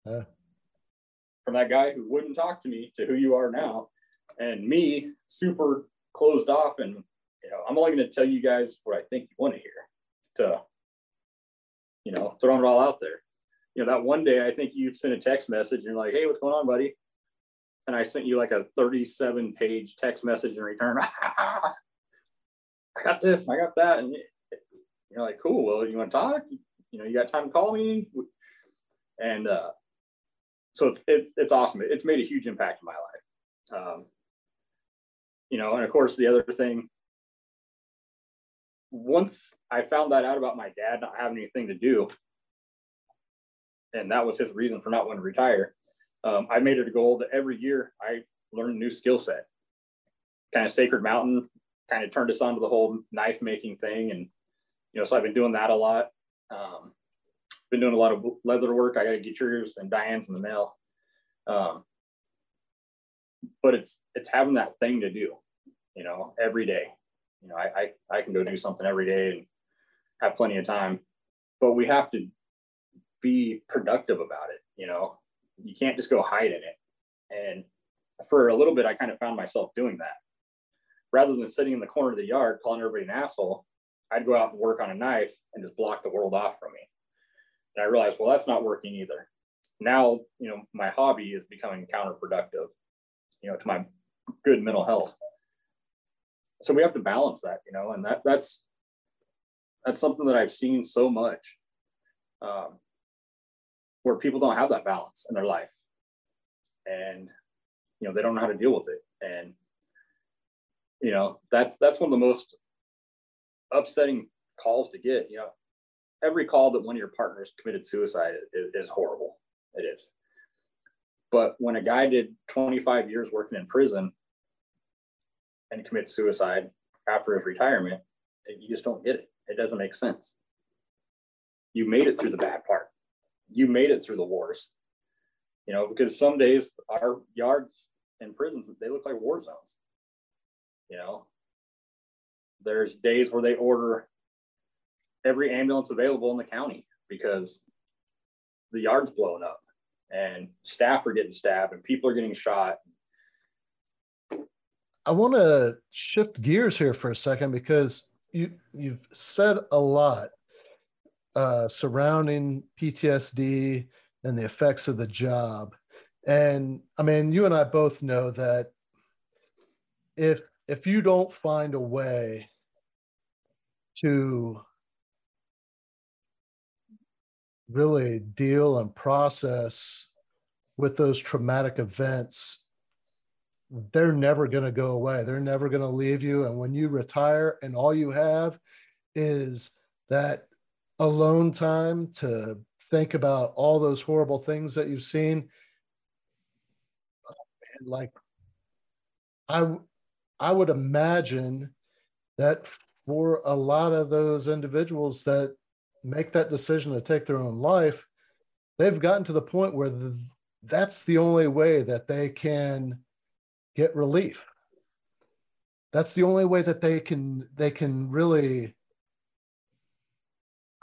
From that guy who wouldn't talk to me to who you are now and me super closed off and you know, I'm only going to tell you guys what I think you want to hear to, you know, throwing it all out there. You know, that one day I think you sent a text message and you're like, hey, what's going on, buddy? And I sent you like a 37 page text message in return. I got this I got that. And you're like, cool. Well, you want to talk? You know, you got time to call me? And uh, so it's, it's awesome. It's made a huge impact in my life. Um, you know, and of course, the other thing once I found that out about my dad not having anything to do, and that was his reason for not wanting to retire, um, I made it a goal that every year I learn a new skill set. Kind of Sacred Mountain kind of turned us on to the whole knife making thing. And, you know, so I've been doing that a lot. Um, been doing a lot of leather work. I got to get yours and Diane's in the mail. Um, but it's, it's having that thing to do, you know, every day you know, I, I, I can go do something every day and have plenty of time, but we have to be productive about it. You know, you can't just go hide in it. And for a little bit, I kind of found myself doing that. Rather than sitting in the corner of the yard calling everybody an asshole, I'd go out and work on a knife and just block the world off from me. And I realized, well, that's not working either. Now, you know, my hobby is becoming counterproductive, you know, to my good mental health so we have to balance that, you know, and that that's that's something that I've seen so much um, where people don't have that balance in their life, and you know they don't know how to deal with it, and you know that that's one of the most upsetting calls to get. You know, every call that one of your partners committed suicide is, is horrible. It is. But when a guy did 25 years working in prison and commits suicide, after his retirement, you just don't get it. It doesn't make sense. You made it through the bad part. You made it through the wars. You know, because some days our yards and prisons, they look like war zones. You know, there's days where they order every ambulance available in the county because the yard's blown up and staff are getting stabbed and people are getting shot. I want to shift gears here for a second because you you've said a lot uh, surrounding PTSD and the effects of the job, and I mean you and I both know that if if you don't find a way to really deal and process with those traumatic events they're never going to go away. They're never going to leave you. And when you retire and all you have is that alone time to think about all those horrible things that you've seen like i i would imagine that for a lot of those individuals that make that decision to take their own life, they've gotten to the point where the, that's the only way that they can get relief. That's the only way that they can they can really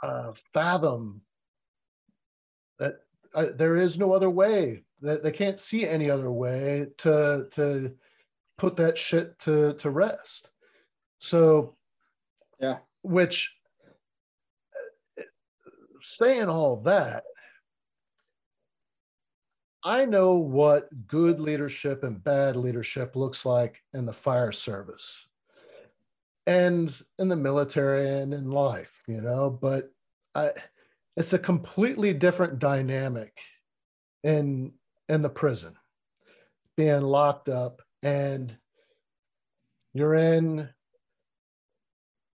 uh, fathom that uh, there is no other way. That they can't see any other way to to put that shit to to rest. So, yeah, which saying all that, I know what good leadership and bad leadership looks like in the fire service and in the military and in life, you know, but It's a completely different dynamic in in the prison being locked up and you're in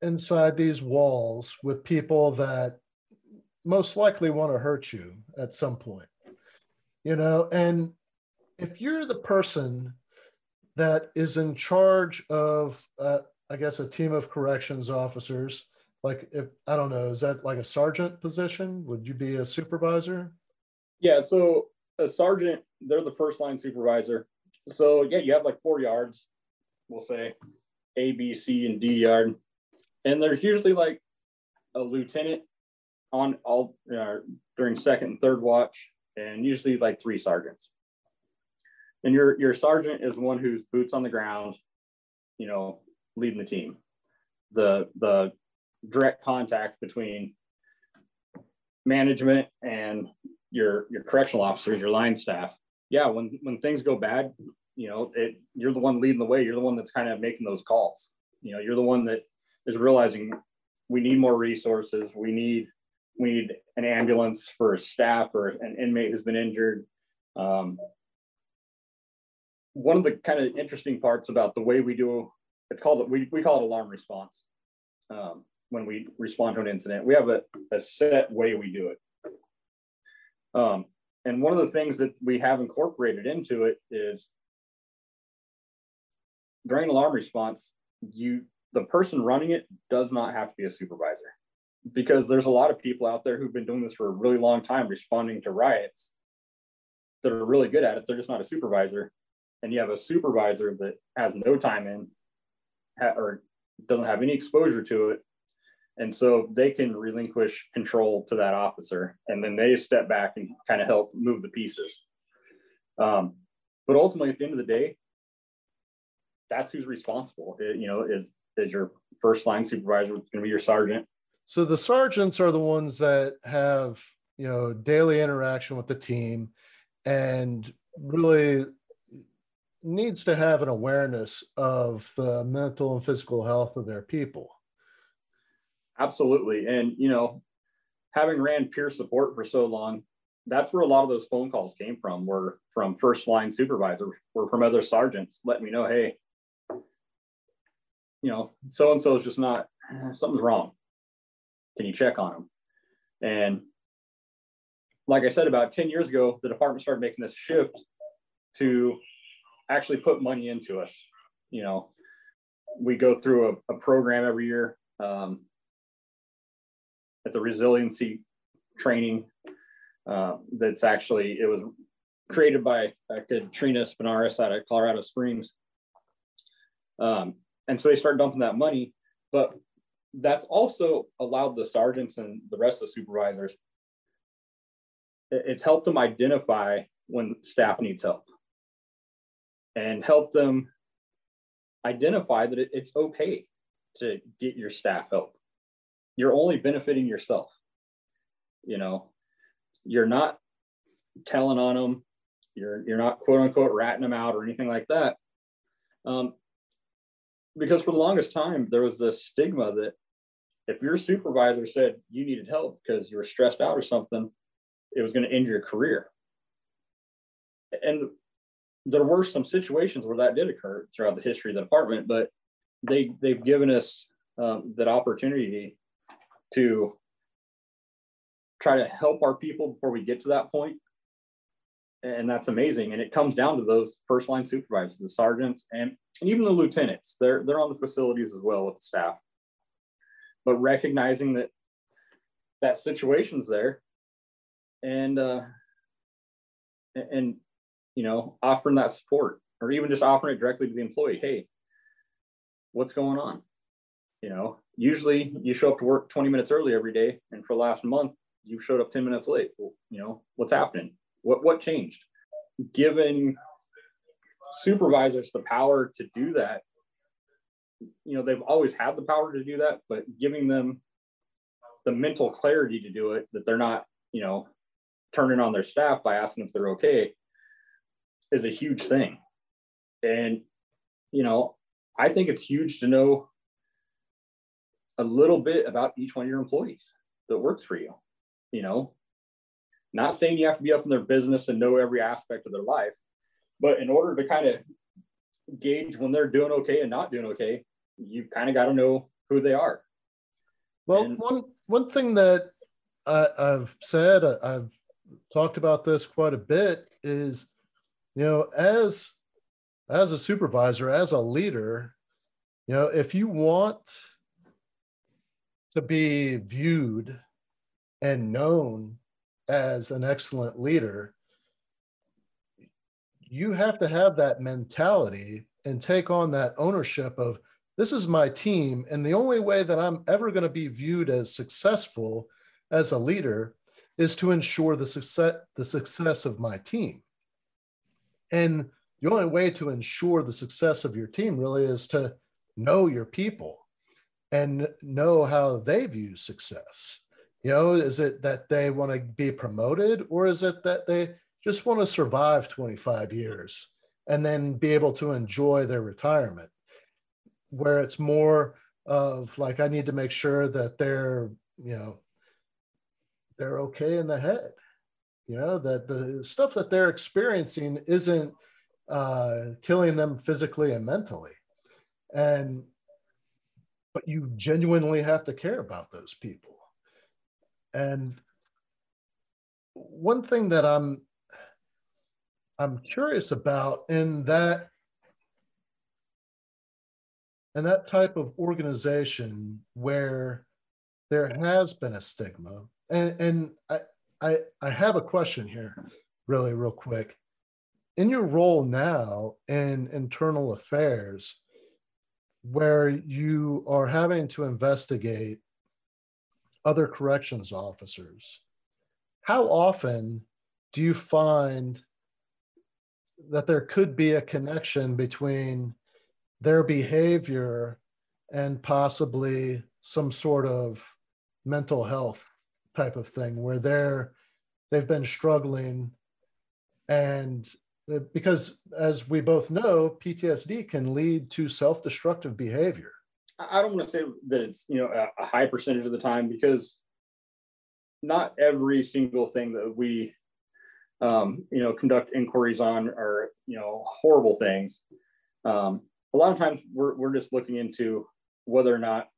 inside these walls with people that most likely want to hurt you at some point you know? And if you're the person that is in charge of uh, i guess a team of corrections officers like if i don't know is that like a sergeant position would you be a supervisor yeah so a sergeant they're the first line supervisor so yeah you have like four yards we'll say a b c and d yard and there's usually like a lieutenant on all uh, during second and third watch, and usually like three sergeants. And your your sergeant is one who's boots on the ground, you know, leading the team. The the direct contact between management and your your correctional officers, your line staff. Yeah, when when things go bad, you know, it you're the one leading the way. You're the one that's kind of making those calls. You know, you're the one that is realizing we need more resources. We need we need an ambulance for staff or an inmate who's been injured. Um, one of the kind of interesting parts about the way we do it's called we, we call it alarm response um, when we respond to an incident. We have a, a set way we do it. Um, and one of the things that we have incorporated into it is during alarm response you the person running it does not have to be a supervisor because there's a lot of people out there who've been doing this for a really long time responding to riots that are really good at it. They're just not a supervisor. And you have a supervisor that has no time in or doesn't have any exposure to it and so they can relinquish control to that officer and then they step back and kind of help move the pieces. Um, but ultimately at the end of the day that's who's responsible. It, you know is is your first line supervisor going to be your sergeant? So the sergeants are the ones that have, you know, daily interaction with the team and really needs to have an awareness of the mental and physical health of their people. Absolutely. And, you know, having ran peer support for so long, that's where a lot of those phone calls came from, were from first line supervisors, were from other sergeants letting me know, hey, you know, so and so is just not, something's wrong. Can you check on them? And like I said, about 10 years ago, the department started making this shift to actually put money into us. You know, we go through a, a program every year. Um, it's a resiliency training uh, that's actually it was created by Katrina Spinaris out of Colorado Springs. Um, and so they start dumping that money, but that's also allowed the sergeants and the rest of the supervisors. It's helped them identify when staff needs help and help them identify that it's okay to get your staff help. You're only benefiting yourself. You know, you're not telling on them. You're you're not quote unquote ratting them out or anything like that. Um, because for the longest time there was this stigma that if your supervisor said you needed help because you were stressed out or something, it was going to end your career. And there were some situations where that did occur throughout the history of the department, but they they've given us um, that opportunity to try to help our people before we get to that point. And that's amazing. And it comes down to those first line supervisors the sergeants and, and even the lieutenants. They're they're on the facilities as well with the staff. But recognizing that that situation's there and uh and you know offering that support or even just offering it directly to the employee. Hey what's going on? You know usually you show up to work 20 minutes early every day and for last month you showed up 10 minutes late. Well, you know what's happening? What what changed? Giving supervisors the power to do that you know they've always had the power to do that but giving them the mental clarity to do it that they're not you know turning on their staff by asking if they're okay is a huge thing. And you know i think it's huge to know a little bit about each one of your employees that works for you you know not saying you have to be up in their business and know every aspect of their life but in order to kind of gauge when they're doing okay and not doing okay you kind of got to know who they are. Well, and, one one thing that I, I've said, I've talked about this quite a bit, is you know, as as a supervisor, as a leader, you know, if you want to be viewed and known as an excellent leader, you have to have that mentality and take on that ownership of this is my team. And the only way that I'm ever going to be viewed as successful as a leader is to ensure the success, the success of my team. And the only way to ensure the success of your team really is to know your people and know how they view success. You know, is it that they want to be promoted or is it that they just want to survive 25 years and then be able to enjoy their retirement? where it's more of like I need to make sure that they're you know they're okay in the head you know that the stuff that they're experiencing isn't uh, killing them physically and mentally and but you genuinely have to care about those people. And one thing that i'm i'm curious about in that in that type of organization where there has been a stigma and, and I, I i have a question here really real quick. In your role now in internal affairs where you are having to investigate other corrections officers how often do you find that there could be a connection between their behavior and possibly some sort of mental health type of thing where they're they've been struggling and because as we both know ptsd can lead to self-destructive behavior. I don't want to say that it's you know a, high percentage of the time because not every single thing that we um, you know conduct inquiries on are you know horrible things. Um, a lot of times we're, we're just looking into whether or not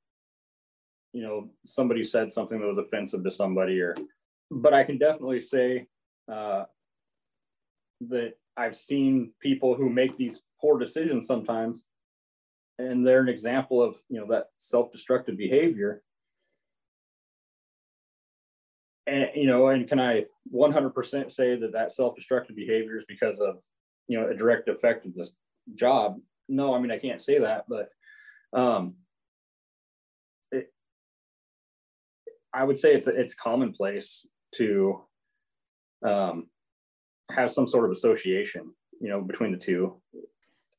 you know somebody said something that was offensive to somebody or but i can definitely say uh, that i've seen people who make these poor decisions sometimes and they're an example of you know that self-destructive behavior. And you know and can i 100% say that that self-destructive behavior is because of you know a direct effect of this job? No i mean i can't say that but um it, i would say it's it's commonplace to um have some sort of association you know between the two.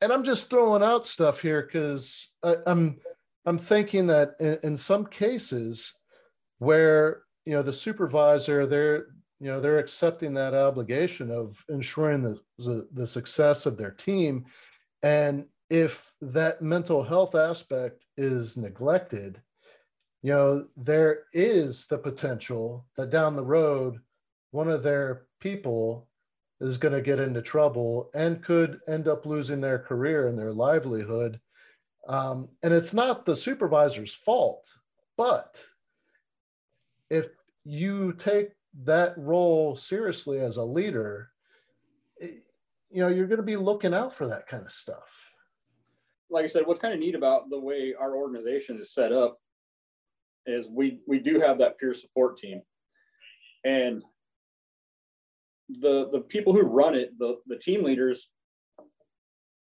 And i'm just throwing out stuff here because i'm i'm thinking that in, in some cases where you know the supervisor they're you know they're accepting that obligation of ensuring the, the, the success of their team. And if that mental health aspect is neglected you know there is the potential that down the road one of their people is going to get into trouble and could end up losing their career and their livelihood um, and it's not the supervisor's fault but if you take that role seriously as a leader, it, you know, you're going to be looking out for that kind of stuff. Like I said, what's kind of neat about the way our organization is set up is we we do have that peer support team, and the the people who run it, the the team leaders,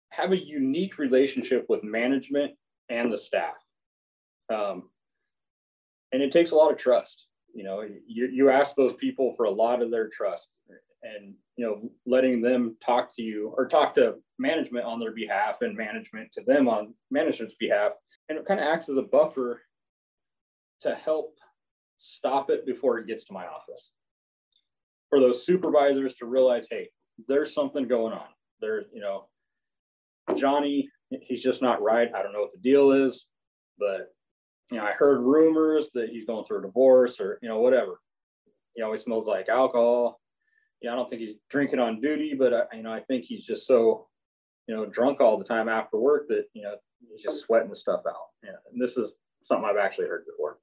have a unique relationship with management and the staff, um, and it takes a lot of trust. You know you, you ask those people for a lot of their trust and you know letting them talk to you or talk to management on their behalf and management to them on management's behalf. And it kind of acts as a buffer to help stop it before it gets to my office for those supervisors to realize hey there's something going on there you know johnny he's just not right i don't know what the deal is but you know, I heard rumors that he's going through a divorce or, you know, whatever. He always smells like alcohol. Yeah, I don't think he's drinking on duty, but I, you know, I think he's just so, you know, drunk all the time after work that, you know, he's just sweating the stuff out. Yeah. And this is something I've actually heard before.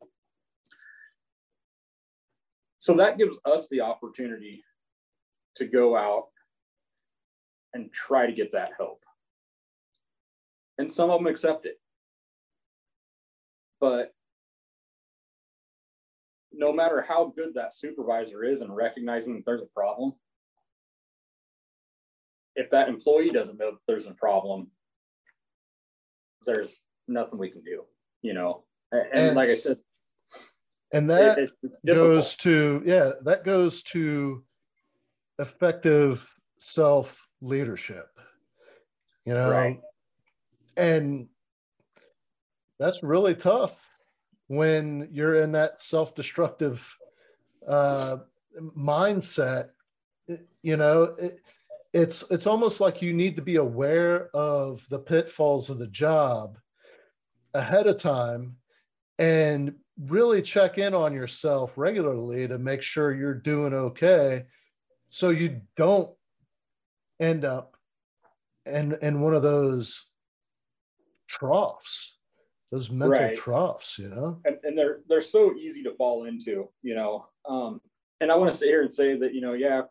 So that gives us the opportunity to go out and try to get that help. And some of them accept it. But no matter how good that supervisor is in recognizing that there's a problem, if that employee doesn't know that there's a problem, there's nothing we can do, you know. And, and like I said, and that it, goes to yeah, that goes to effective self leadership, you know. Right. And that's really tough when you're in that self-destructive uh, mindset you know it, it's it's almost like you need to be aware of the pitfalls of the job ahead of time and really check in on yourself regularly to make sure you're doing okay so you don't end up in in one of those troughs those mental right. troughs, you know. And, and, they're they're so easy to fall into, you know. Um, and I want to sit here and say that, you know, yeah,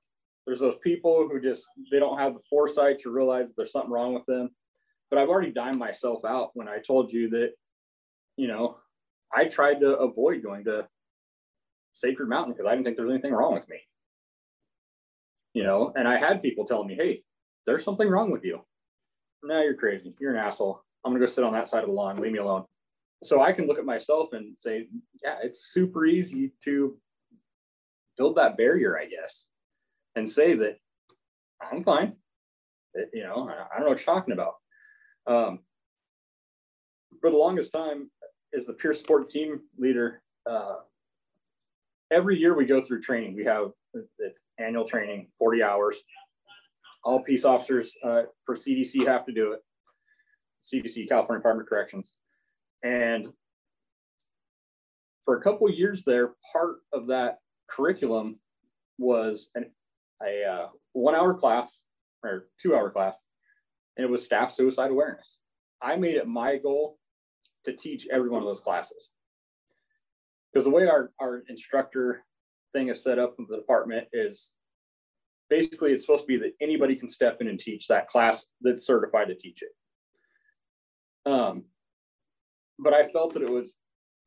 there's those people who just they don't have the foresight to realize there's something wrong with them. But I've already dined myself out when I told you that, you know, I tried to avoid going to Sacred Mountain because I didn't think there was anything wrong with me. You know, and I had people telling me, hey, there's something wrong with you. No, you're crazy. You're an asshole. I'm gonna go sit on that side of the lawn. Leave me alone so I can look at myself and say, yeah, it's super easy to build that barrier, I guess, and say that I'm fine. That, you know, I, don't know what you're talking about. Um, for the longest time, as the peer support team leader, uh, every year we go through training. We have it's annual training, 40 hours. All peace officers uh, for CDC have to do it. CDC, California Department of Corrections. And for a couple years there, part of that curriculum was an, a uh, one hour class or two hour class, and it was staff suicide awareness. I made it my goal to teach every one of those classes. Because the way our, our instructor thing is set up in the department is basically it's supposed to be that anybody can step in and teach that class that's certified to teach it Um, but I felt that it was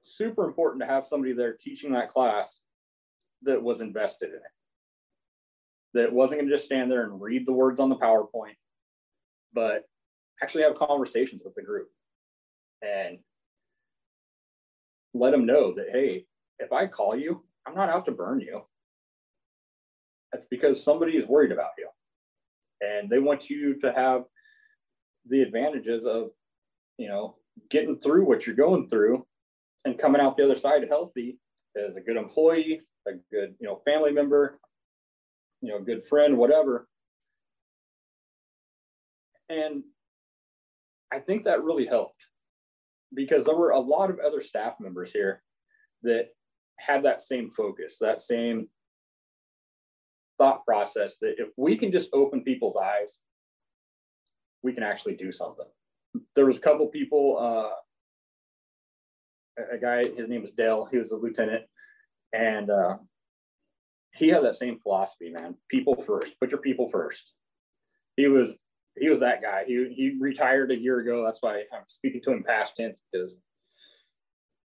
super important to have somebody there teaching that class that was invested in it. That wasn't going to just stand there and read the words on the PowerPoint, but actually have conversations with the group and let them know that, hey, if I call you, I'm not out to burn you. That's because somebody is worried about you and they want you to have the advantages of, you know, getting through what you're going through and coming out the other side healthy as a good employee, a good, you know, family member, you know, good friend, whatever. And I think that really helped because there were a lot of other staff members here that had that same focus, that same thought process that if we can just open people's eyes, we can actually do something. There was a couple people, uh, a guy, his name was Dale. He was a lieutenant, and uh, he had that same philosophy, man. People first. Put your people first. He was he was that guy. He he retired a year ago. That's why I'm speaking to him past tense because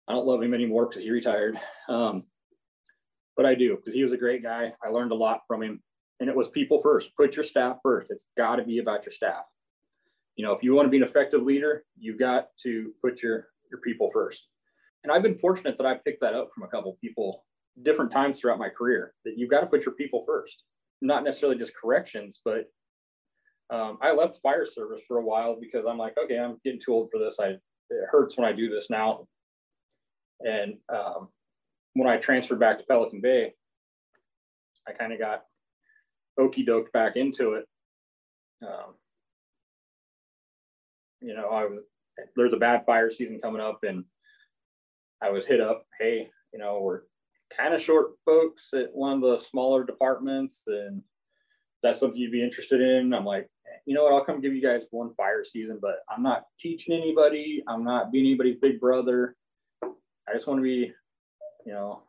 I don't love him anymore because he retired. Um, but I do because he was a great guy. I learned a lot from him, and it was people first. Put your staff first. It's got to be about your staff. You know, if you want to be an effective leader, you've got to put your your people first. And I've been fortunate that I picked that up from a couple people different times throughout my career. That you've got to put your people first, not necessarily just corrections, but um, I left fire service for a while because I'm like, okay, I'm getting too old for this. I it hurts when I do this now. And um, when I transferred back to Pelican Bay, I kind of got okey doked back into it. Um, you know, I was there's a bad fire season coming up, and I was hit up. Hey, you know, we're kind of short folks at one of the smaller departments, and that's something you'd be interested in. I'm like, you know what? I'll come give you guys one fire season, but I'm not teaching anybody. I'm not being anybody's big brother. I just want to be you know,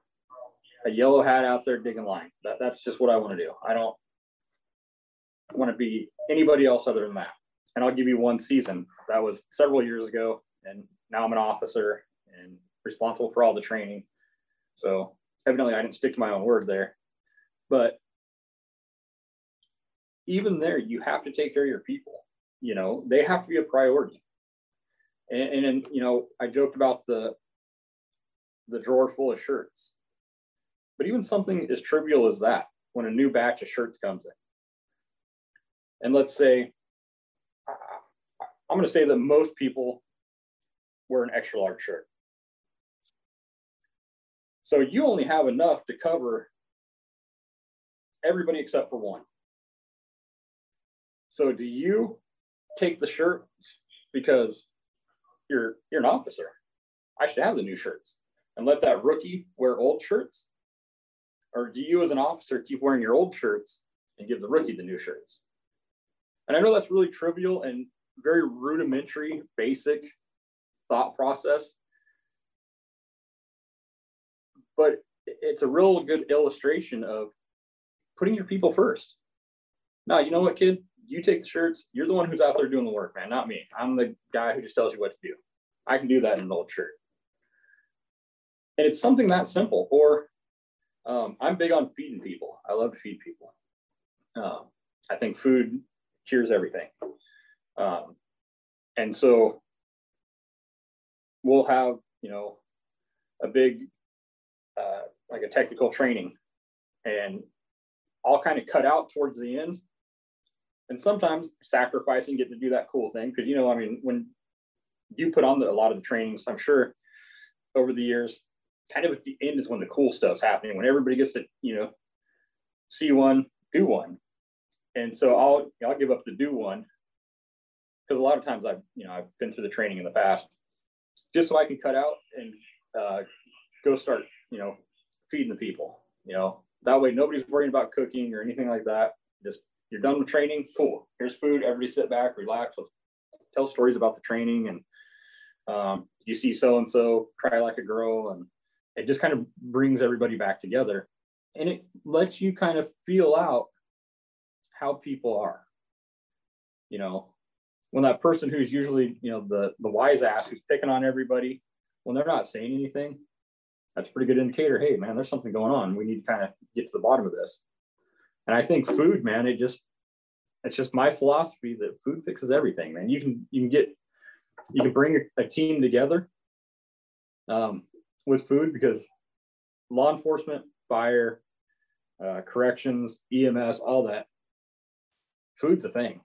a yellow hat out there digging line. That, that's just what I want to do. I don't want to be anybody else other than that. And I'll give you one season. That was several years ago. And now I'm an officer and responsible for all the training. So evidently I didn't stick to my own word there. But even there, you have to take care of your people. You know, they have to be a priority. And, and, you know, I joked about the the drawer full of shirts. But even something as trivial as that, when a new batch of shirts comes in, and let's say, I'm going to say that most people wear an extra large shirt. So you only have enough to cover everybody except for one. So do you take the shirts because you're you're an officer? I should have the new shirts and let that rookie wear old shirts? Or do you, as an officer, keep wearing your old shirts and give the rookie the new shirts? And I know that's really trivial and very rudimentary, basic thought process, but it's a real good illustration of putting your people first. Now, you know what, kid? You take the shirts. You're the one who's out there doing the work, man, not me. I'm the guy who just tells you what to do. I can do that in an old shirt. And it's something that simple. Or um, I'm big on feeding people. I love to feed people. Um, I think food cures everything. Um, and so we'll have, you know, a big, uh, like a technical training and I'll kind of cut out towards the end and sometimes sacrificing getting to do that cool thing. Cause you know, I mean, when you put on the, a lot of the trainings, I'm sure over the years, kind of at the end is when the cool stuff's happening, when everybody gets to, you know, see one, do one. And so I'll I'll give up the do one because a lot of times I've you know I've been through the training in the past just so I can cut out and uh, go start you know feeding the people. You know that way nobody's worrying about cooking or anything like that. Just you're done with training, cool. Here's food. Everybody sit back, relax. Let's tell stories about the training and um, you see so and so cry like a girl and it just kind of brings everybody back together and it lets you kind of feel out how people are you know when that person who's usually, you know, the the wise ass who's picking on everybody, when they're not saying anything, that's a pretty good indicator. Hey, man, there's something going on. We need to kind of get to the bottom of this. And I think food, man, it just it's just my philosophy that food fixes everything, man. You can you can get you can bring a, team together um, with food because law enforcement, fire, uh, corrections, EMS, all that, food's a thing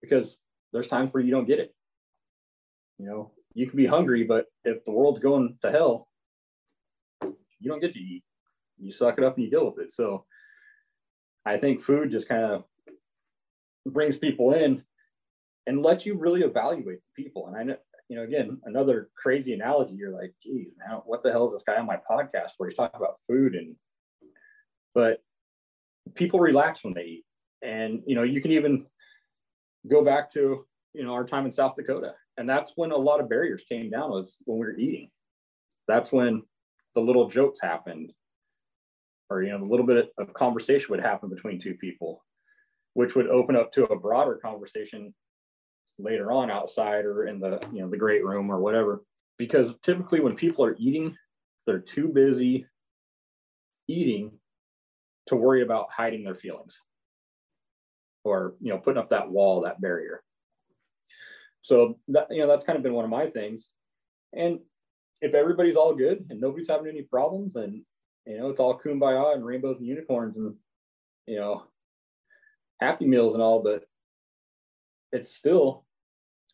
because there's times where you don't get it. You know, you can be hungry, but if the world's going to hell, you don't get to eat. You suck it up and you deal with it. So I think food just kind of brings people in and lets you really evaluate the people. And I know, you know, again, another crazy analogy. You're like, geez, man, what the hell is this guy on my podcast where he's talking about food? And, but people relax when they eat. And, you know, you can even go back to, you know, our time in South Dakota. And that's when a lot of barriers came down was when we were eating. That's when the little jokes happened or, you know, a little bit of conversation would happen between two people, which would open up to a broader conversation later on outside or in the you know the great room or whatever. Because typically when people are eating they're too busy eating to worry about hiding their feelings or you know putting up that wall that barrier. So that you know that's kind of been one of my things. And if everybody's all good and nobody's having any problems and you know it's all kumbaya and rainbows and unicorns and you know happy meals and all but it still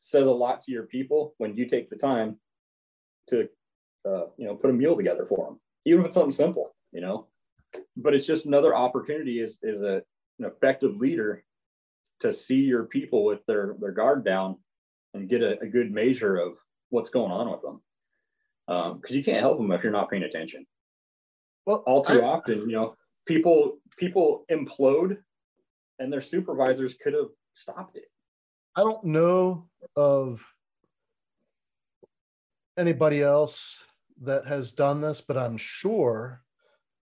says a lot to your people when you take the time to uh, you know put a meal together for them even if it's something simple you know? But it's just another opportunity as, as a, an effective leader to see your people with their their guard down and get a, a good measure of what's going on with them because um, you can't help them if you're not paying attention well all too I, often you know people people implode and their supervisors could have stopped it I don't know of anybody else that has done this, but I'm sure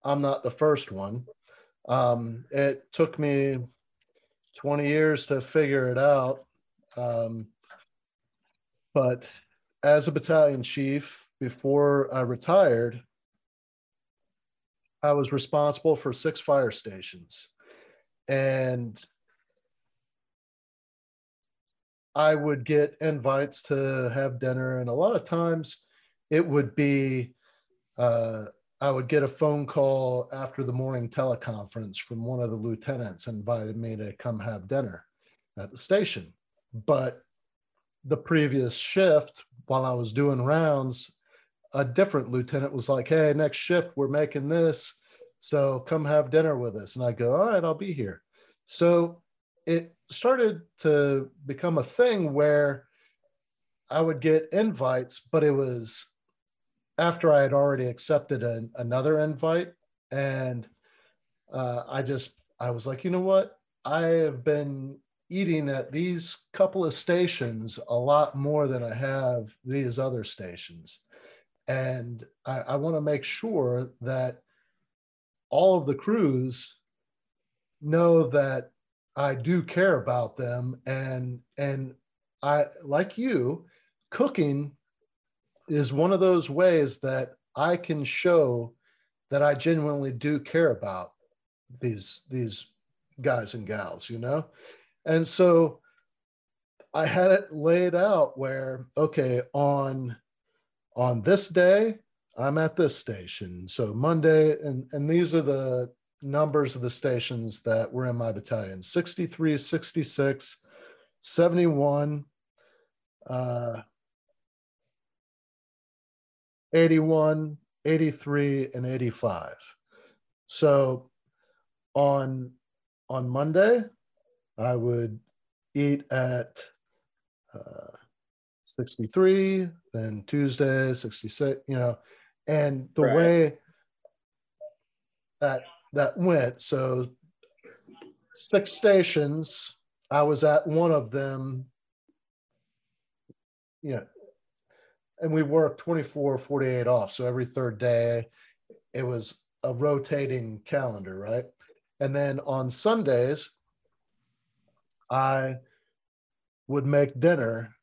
I'm not the first one. Um, it took me 20 years to figure it out. Um, but as a battalion chief, before I retired, I was responsible for six fire stations. And I would get invites to have dinner, and a lot of times it would be uh, I would get a phone call after the morning teleconference from one of the lieutenants invited me to come have dinner at the station. But the previous shift, while I was doing rounds, a different lieutenant was like, Hey, next shift, we're making this. So come have dinner with us. And I go, All right, I'll be here. So it started to become a thing where I would get invites, but it was after I had already accepted an, another invite. And uh, I just, I was like, you know what? I have been eating at these couple of stations a lot more than I have these other stations. And I, I want to make sure that all of the crews know that I do care about them and and I like you cooking is one of those ways that I can show that I genuinely do care about these these guys and gals, you know? And so I had it laid out where okay, on on this day I'm at this station. So Monday and and these are the numbers of the stations that were in my battalion 63, 66, 71, uh, 81, 83, and 85. So on on Monday, I would eat at uh, 63, then Tuesday, 66, you know, and the right. way that that went. So six stations. I was at one of them. You know, and we worked 24, 48 off. So every third day, it was a rotating calendar, right? And then on Sundays, I would make dinner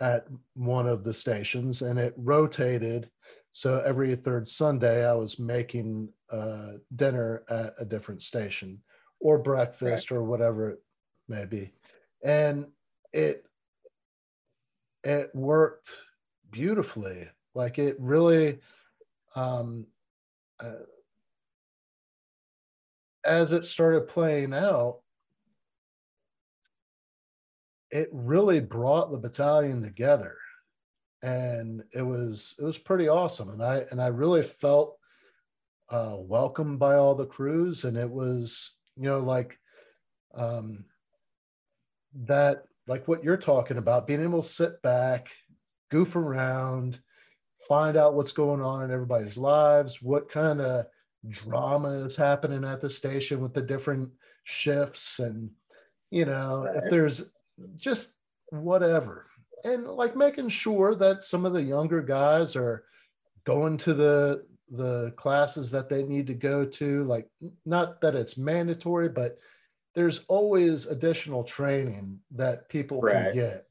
at one of the stations and it rotated. So every third Sunday, I was making uh, dinner at a different station or breakfast right. or whatever it may be. And it it worked beautifully. Like it really um, uh, as it started playing out, it really brought the battalion together. And it was it was pretty awesome. And i and i really felt uh, welcomed by all the crews. And it was you know like um that like what you're talking about being able to sit back goof around find out what's going on in everybody's lives what kind of drama is happening at the station with the different shifts. And you know if there's just whatever. And like making sure that some of the younger guys are going to the the classes that they need to go to like not that it's mandatory but there's always additional training that people right. can get.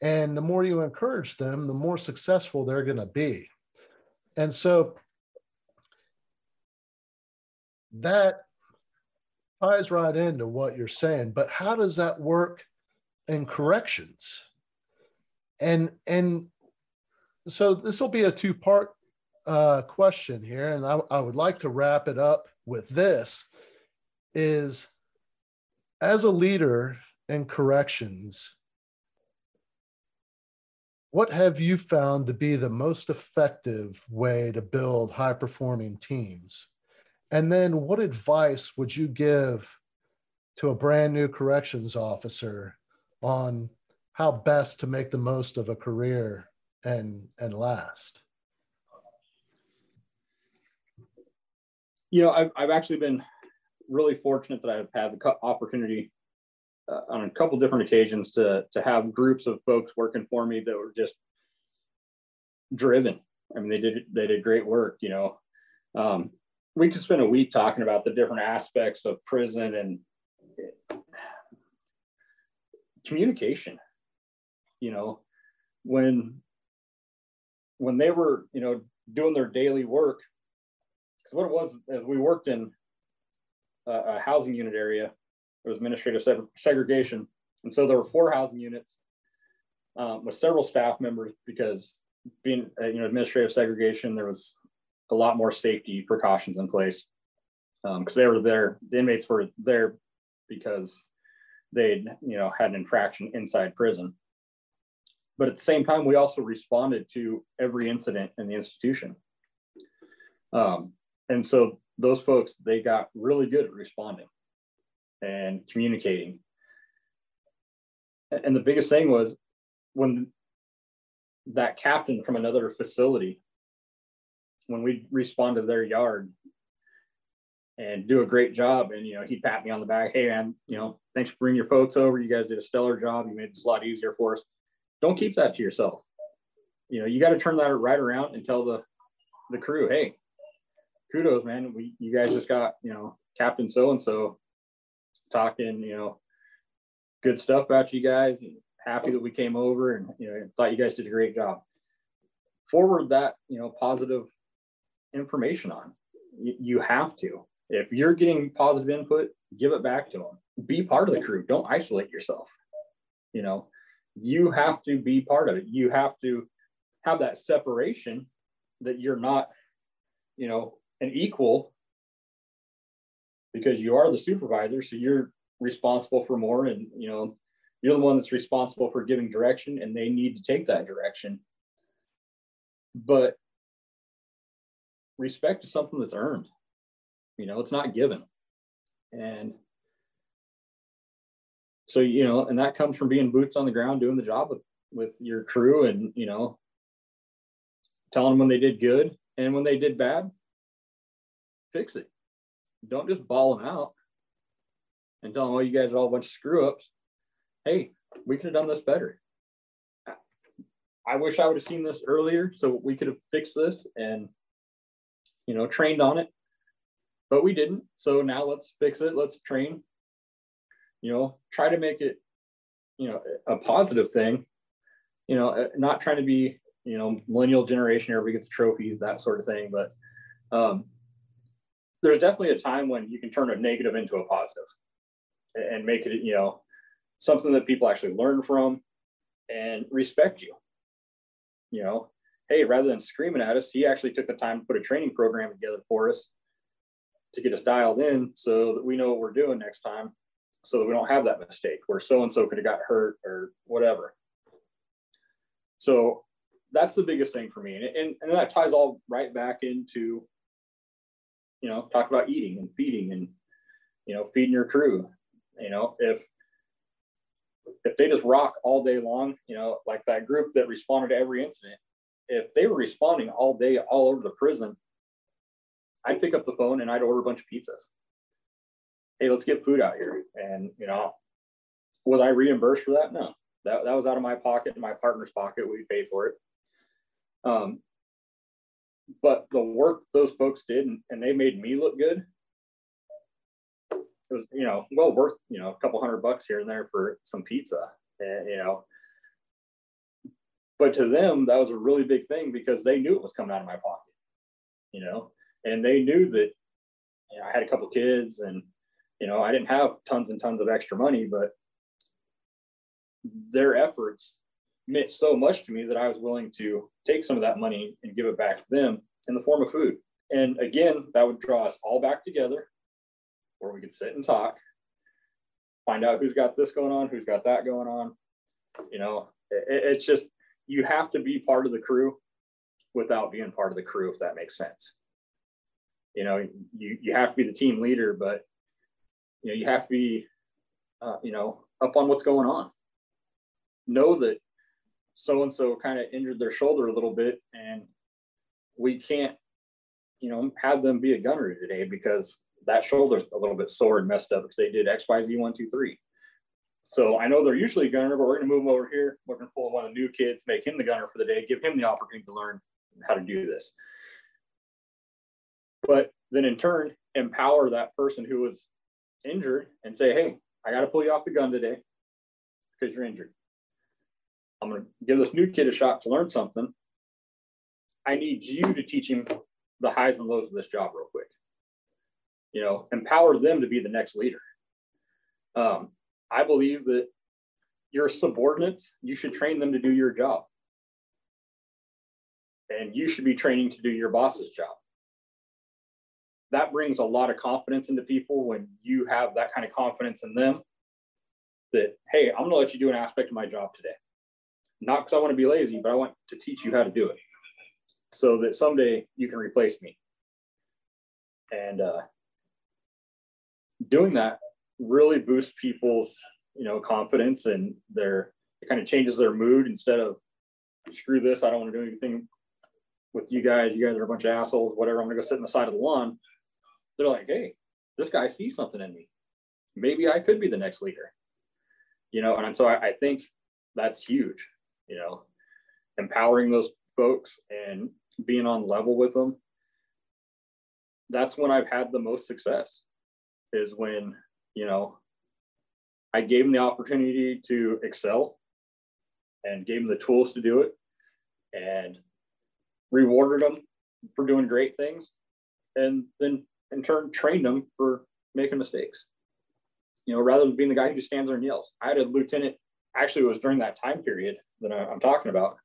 And the more you encourage them the more successful they're going to be. And so that ties right into what you're saying but how does that work in corrections. And and so this will be a two part uh, question here and I, I would like to wrap it up with this is as a leader in corrections what have you found to be the most effective way to build high performing teams? And then what advice would you give to a brand new corrections officer on how best to make the most of a career and and last? You know, I've, I've actually been really fortunate that I've had the opportunity uh, on a couple different occasions to to have groups of folks working for me that were just driven. I mean, they did they did great work. You know, um, we could spend a week talking about the different aspects of prison and communication you know when when they were you know doing their daily work because what it was is we worked in a, a housing unit area there was administrative segregation and so there were four housing units um, with several staff members because being uh, you know administrative segregation there was a lot more safety precautions in place because um, they were there. The inmates were there because they'd you know had an infraction inside prison. But at the same time, we also responded to every incident in the institution. Um, and so those folks they got really good at responding and communicating. And the biggest thing was when that captain from another facility when we respond to their yard and do a great job. And, you know, he'd pat me on the back. Hey, man, you know, thanks for bringing your folks over. You guys did a stellar job. You made this a lot easier for us. Don't keep that to yourself. You know, you got to turn that right around and tell the, the crew, hey, kudos, man. We, you guys just got, you know, Captain so-and-so talking, you know, good stuff about you guys. Happy that we came over and, you know, thought you guys did a great job. Forward that, you know, positive information on. You, you have to. If you're getting positive input, give it back to them. Be part of the crew. Don't isolate yourself. You know, you have to be part of it. You have to have that separation that you're not, you know, an equal because you are the supervisor. So you're responsible for more and, you know, you're the one that's responsible for giving direction and they need to take that direction. But respect is something that's earned. You know, it's not given. And so, you know, and that comes from being boots on the ground, doing the job with, with your crew and, you know, telling them when they did good and when they did bad, fix it. Don't just ball them out and tell them, oh, you guys are all a bunch of screw ups. Hey, we could have done this better. I wish I would have seen this earlier so we could have fixed this and you know, trained on it, but we didn't. So now let's fix it. Let's train, you know, try to make it you know, a positive thing, you know, uh, not trying to be, you know, millennial generation, everybody gets trophies, that sort of thing. But um, there's definitely a time when you can turn a negative into a positive and make it, you know, something that people actually learn from and respect you. You know, hey, rather than screaming at us, he actually took the time to put a training program together for us to get us dialed in so that we know what we're doing next time so that we don't have that mistake where so and so could have got hurt or whatever. So that's the biggest thing for me. And, and, and that ties all right back into, you know, talk about eating and feeding and, you know, feeding your crew. You know, if if they just rock all day long, you know, like that group that responded to every incident, if they were responding all day all over the prison, I'd pick up the phone and I'd order a bunch of pizzas. Hey, let's get food out here. And, you know, was I reimbursed for that? No, that, that was out of my pocket and my partner's pocket. We paid for it. Um, but the work those folks did and, and they made me look good it was you know well worth you know a couple hundred bucks here and there for some pizza and you know but to them that was a really big thing because they knew it was coming out of my pocket you know and they knew that you know, i had a couple kids and you know i didn't have tons and tons of extra money but their efforts meant so much to me that i was willing to take some of that money and give it back to them in the form of food. And again that would draw us all back together where we could sit and talk find out who's got this going on who's got that going on. You know it, it's just you have to be part of the crew without being part of the crew if that makes sense you know you you have to be the team leader but you know you have to be uh, you know up on what's going on know that so and so kind of injured their shoulder a little bit and we can't you know have them be a gunner today because that shoulder's a little bit sore and messed up because they did X, Y, Z, one, two, three. So I know they're usually a gunner, but we're going to move them over here. We're going to pull one of the new kids, make him the gunner for the day, give him the opportunity to learn how to do this. But then in turn, empower that person who was injured and say, hey, I got to pull you off the gun today because you're injured. I'm going to give this new kid a shot to learn something. I need you to teach him the highs and lows of this job real quick you know, empower them to be the next leader. Um, I believe that your subordinates, you should train them to do your job. And you should be training to do your boss's job. That brings a lot of confidence into people when you have that kind of confidence in them that, hey, I'm going to let you do an aspect of my job today. Not because I want to be lazy, but I want to teach you how to do it so that someday you can replace me. And uh, doing that really boosts people's you know confidence and their it kind of changes their mood instead of screw this i don't want to do anything with you guys you guys are a bunch of assholes whatever i'm gonna go sit on the side of the lawn they're like hey this guy sees something in me. Maybe i could be the next leader. You know and so I, I think that's huge you know empowering those folks and being on level with them. That's when i've had the most success is when, you know, I gave them the opportunity to excel and gave them the tools to do it and rewarded them for doing great things. And then in turn trained them for making mistakes. You know, rather than being the guy who stands there and yells. I had a lieutenant, actually, it was during that time period that I'm talking about.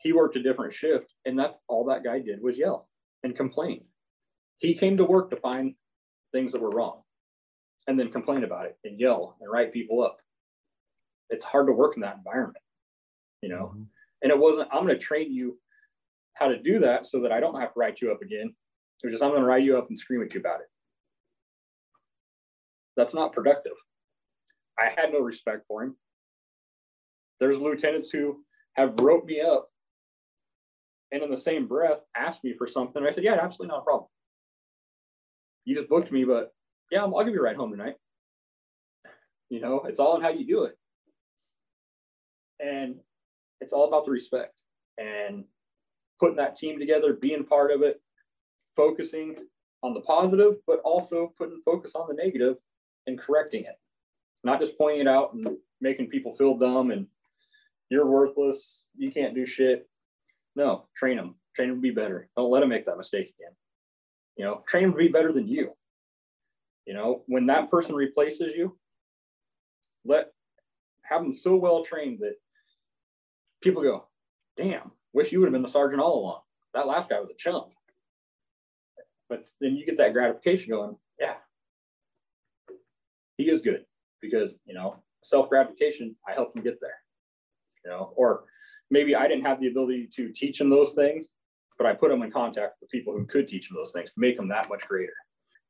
He worked a different shift, and that's all that guy did was yell and complain. He came to work to find things that were wrong and then complain about it and yell and write people up. It's hard to work in that environment, you know. Mm-hmm. And it wasn't, I'm going to train you how to do that so that I don't have to write you up again. Or just I'm going to write you up and scream at you about it. That's not productive. I had no respect for him. There's lieutenants who have wrote me up and in the same breath asked me for something. I said, yeah, absolutely not a problem you just booked me, but yeah, I'll give you a ride home tonight. You know, it's all in how you do it. And it's all about the respect and putting that team together, being part of it, focusing on the positive, but also putting focus on the negative and correcting it. not just pointing it out and making people feel dumb and you're worthless, you can't do shit. No, train them, train them to be better. Don't let them make that mistake again. You know, train them to be better than you. You know, when that person replaces you, let have them so well trained that people go, damn, wish you would have been the sergeant all along. That last guy was a chump. But then you get that gratification going, yeah, he is good because, you know, self gratification, I helped him get there, you know, or maybe I didn't have the ability to teach him those things, but I put him in contact with people who could teach him those things to make them that much greater.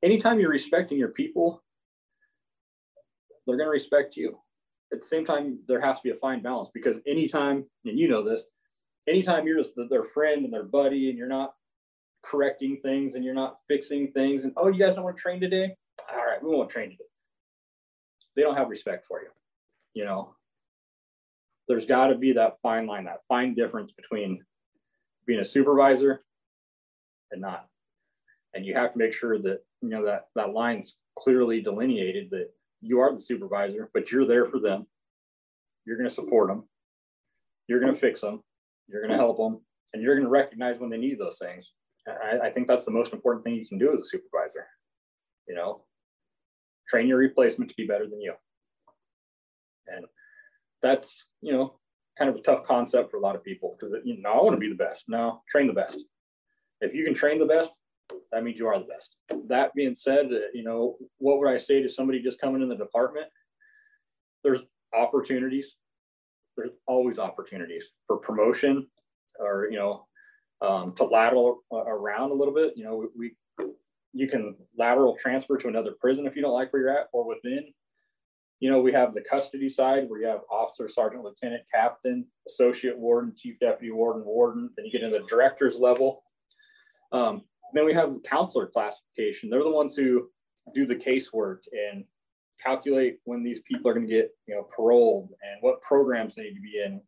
Anytime you're respecting your people, they're going to respect you. At the same time, there has to be a fine balance because anytime, and you know this, anytime you're just their friend and their buddy and you're not correcting things and you're not fixing things and oh you guys don't want to train today? All right we won't train today. They don't have respect for you you know? There's got to be that fine line that fine difference between being a supervisor and not. And you have to make sure that you know that that line's clearly delineated that you are the supervisor but you're there for them. You're going to support them. You're going to fix them. You're going to help them. And you're going to recognize when they need those things I, I think that's the most important thing you can do as a supervisor. You know, train your replacement to be better than you. And that's, you know, kind of a tough concept for a lot of people because, you know, I want to be the best. No, train the best. If you can train the best, that means you are the best. That being said, uh, you know, what would I say to somebody just coming in the department? There's opportunities. There's always opportunities for promotion or, you know, um, to lateral uh, around a little bit. You know, we, we you can lateral transfer to another prison if you don't like where you're at, or within. You know, we have the custody side where you have officer, sergeant, lieutenant, captain, associate warden, chief deputy warden, warden. Then you get into the director's level. Um, then we have the counselor classification. They're the ones who do the casework and calculate when these people are going to get you know paroled and what programs they need to be in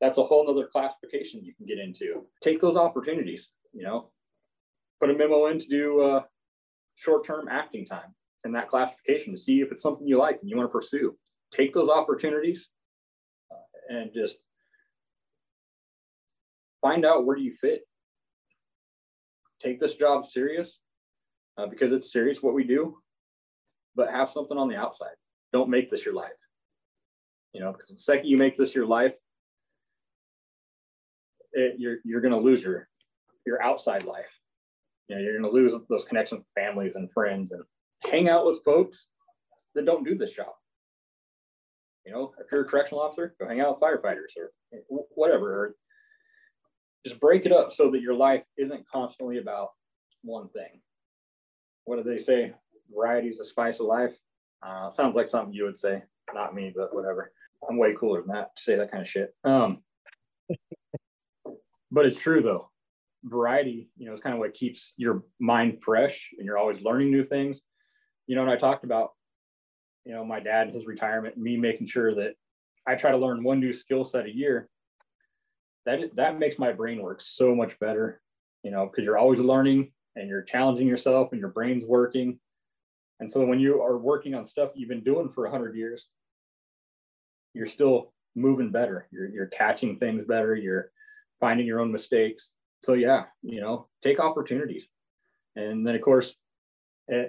that's a whole nother classification you can get into. Take those opportunities, you know, put a memo in to do uh, short-term acting time in that classification to see if it's something you like and you want to pursue. Take those opportunities uh, and just find out where you fit. Take this job serious uh, because it's serious what we do, but have something on the outside. Don't make this your life. You know, because the second you make this your life, it, you're you're going to lose your your outside life. You know, you're going to lose those connections with families and friends, and hang out with folks that don't do this job. You know, if you're a correctional officer, go hang out with firefighters or whatever. Or just break it up so that your life isn't constantly about one thing. What do they say? Variety is the spice of life. Uh, sounds like something you would say, not me, but whatever. I'm way cooler than that to say that kind of shit. Um, but it's true though. Variety you know is kind of what keeps your mind fresh and you're always learning new things. You know and i talked about you know my dad his retirement me making sure that i try to learn one new skill set a year. That that makes my brain work so much better you know because you're always learning and you're challenging yourself and your brain's working. And so when you are working on stuff you've been doing for 100 years you're still moving better. You're, you're catching things better. You're finding your own mistakes. So yeah, you know, take opportunities. And then of course, eh,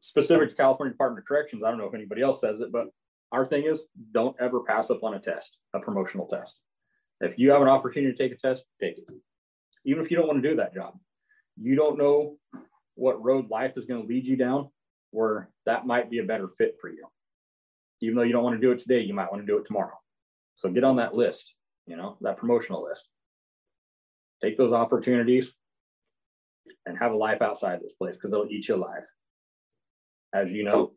specific to California Department of Corrections, I don't know if anybody else says it, but our thing is don't ever pass up on a test, a promotional test. If you have an opportunity to take a test, take it. Even if you don't want to do that job, you don't know what road life is going to lead you down where that might be a better fit for you. Even though you don't want to do it today, you might want to do it tomorrow. So get on that list, you know, that promotional list take those opportunities and have a life outside this place because they'll eat you alive. As you know,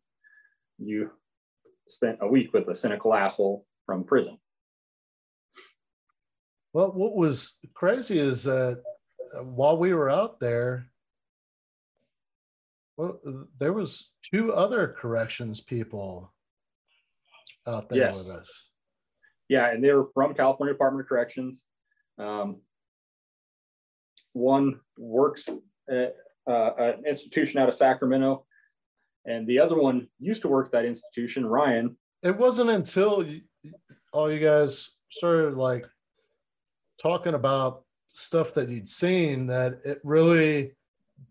you spent a week with a cynical asshole from prison. Well, what was crazy is that while we were out there, well, there was two other corrections people out there yes. with us. Yeah, and they were from California Department of Corrections. Um, one works at uh, an institution out of Sacramento. And the other one used to work at that institution, Ryan. It wasn't until all you guys started like talking about stuff that you'd seen that it really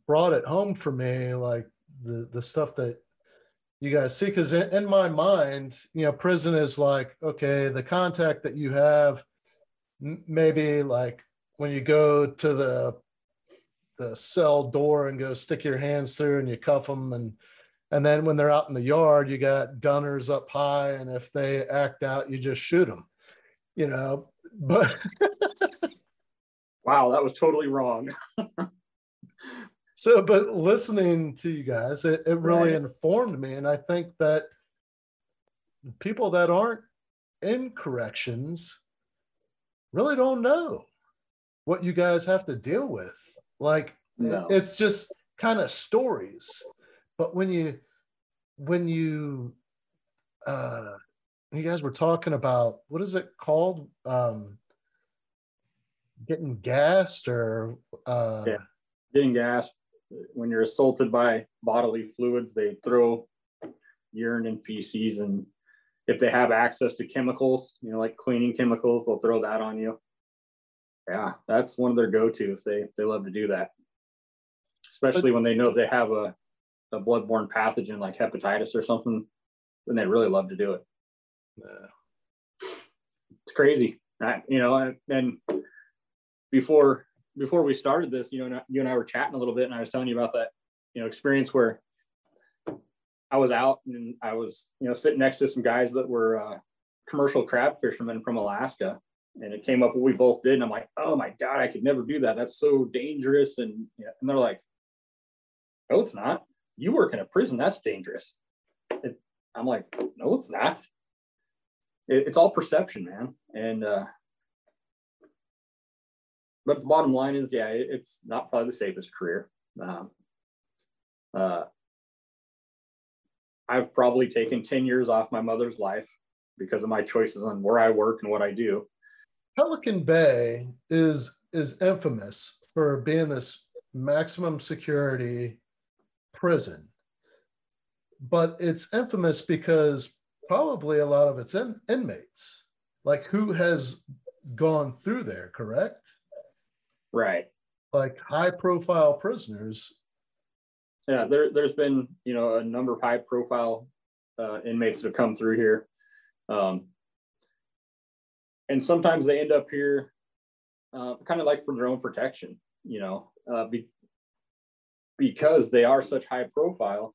brought it home for me, like the the stuff that you guys see. Because in, in my mind, you know, prison is like okay, the contact that you have, maybe like when you go to the the cell door and go stick your hands through and you cuff them and and then when they're out in the yard you got gunners up high and if they act out you just shoot them you know but wow that was totally wrong so but listening to you guys it, it really right. informed me and i think that people that aren't in corrections really don't know what you guys have to deal with like no. it's just kind of stories but when you when you uh you guys were talking about what is it called um getting gassed or uh yeah getting gassed when you're assaulted by bodily fluids, they throw urine and feces. And if they have access to chemicals, you know, like cleaning chemicals, they'll throw that on you. Yeah, that's one of their go-tos. They they love to do that, especially but, when they know they have a a bloodborne pathogen like hepatitis or something. Then they really love to do it. Yeah. It's crazy, you know. And, and before before we started this, you know, you and I were chatting a little bit, and I was telling you about that, you know, experience where I was out and I was, you know, sitting next to some guys that were uh, commercial crab fishermen from Alaska, and it came up what we both did, and I'm like, oh my god, I could never do that. That's so dangerous, and you know, and they're like, no, it's not. You work in a prison. That's dangerous. It, I'm like, no, it's not. It, it's all perception, man, and uh, but the bottom line is, yeah, it, it's not probably the safest career. Um, uh, I've probably taken 10 years off my mother's life because of my choices on where I work and what I do. Pelican Bay is is infamous for being this maximum security prison. But it's infamous because probably a lot of its in, inmates, like who has gone through there, correct? Right. Like high profile prisoners. Yeah, there, there's been, you know, a number of high profile uh, inmates that have come through here. Um, and sometimes they end up here uh, kind of like for their own protection, you know, uh, be, because they are such high profile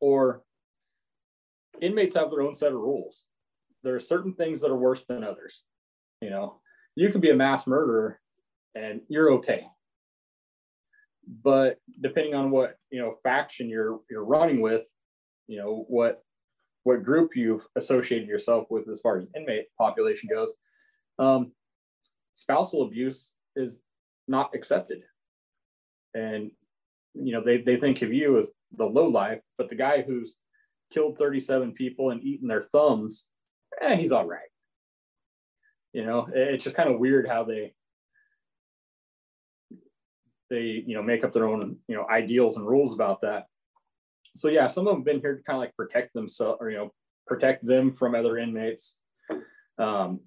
or inmates have their own set of rules. There are certain things that are worse than others. You know, you can be a mass murderer and you're okay. But depending on what you know faction you're you're running with, you know what what group you've associated yourself with as far as inmate population goes, um, spousal abuse is not accepted. And you know they they think of you as the low life, but the guy who's killed 37 people and eaten their thumbs, eh, he's all right. You know, it's just kind of weird how they they you know make up their own you know ideals and rules about that so yeah some of them have been here to kind of like protect themselves or you know protect them from other inmates um,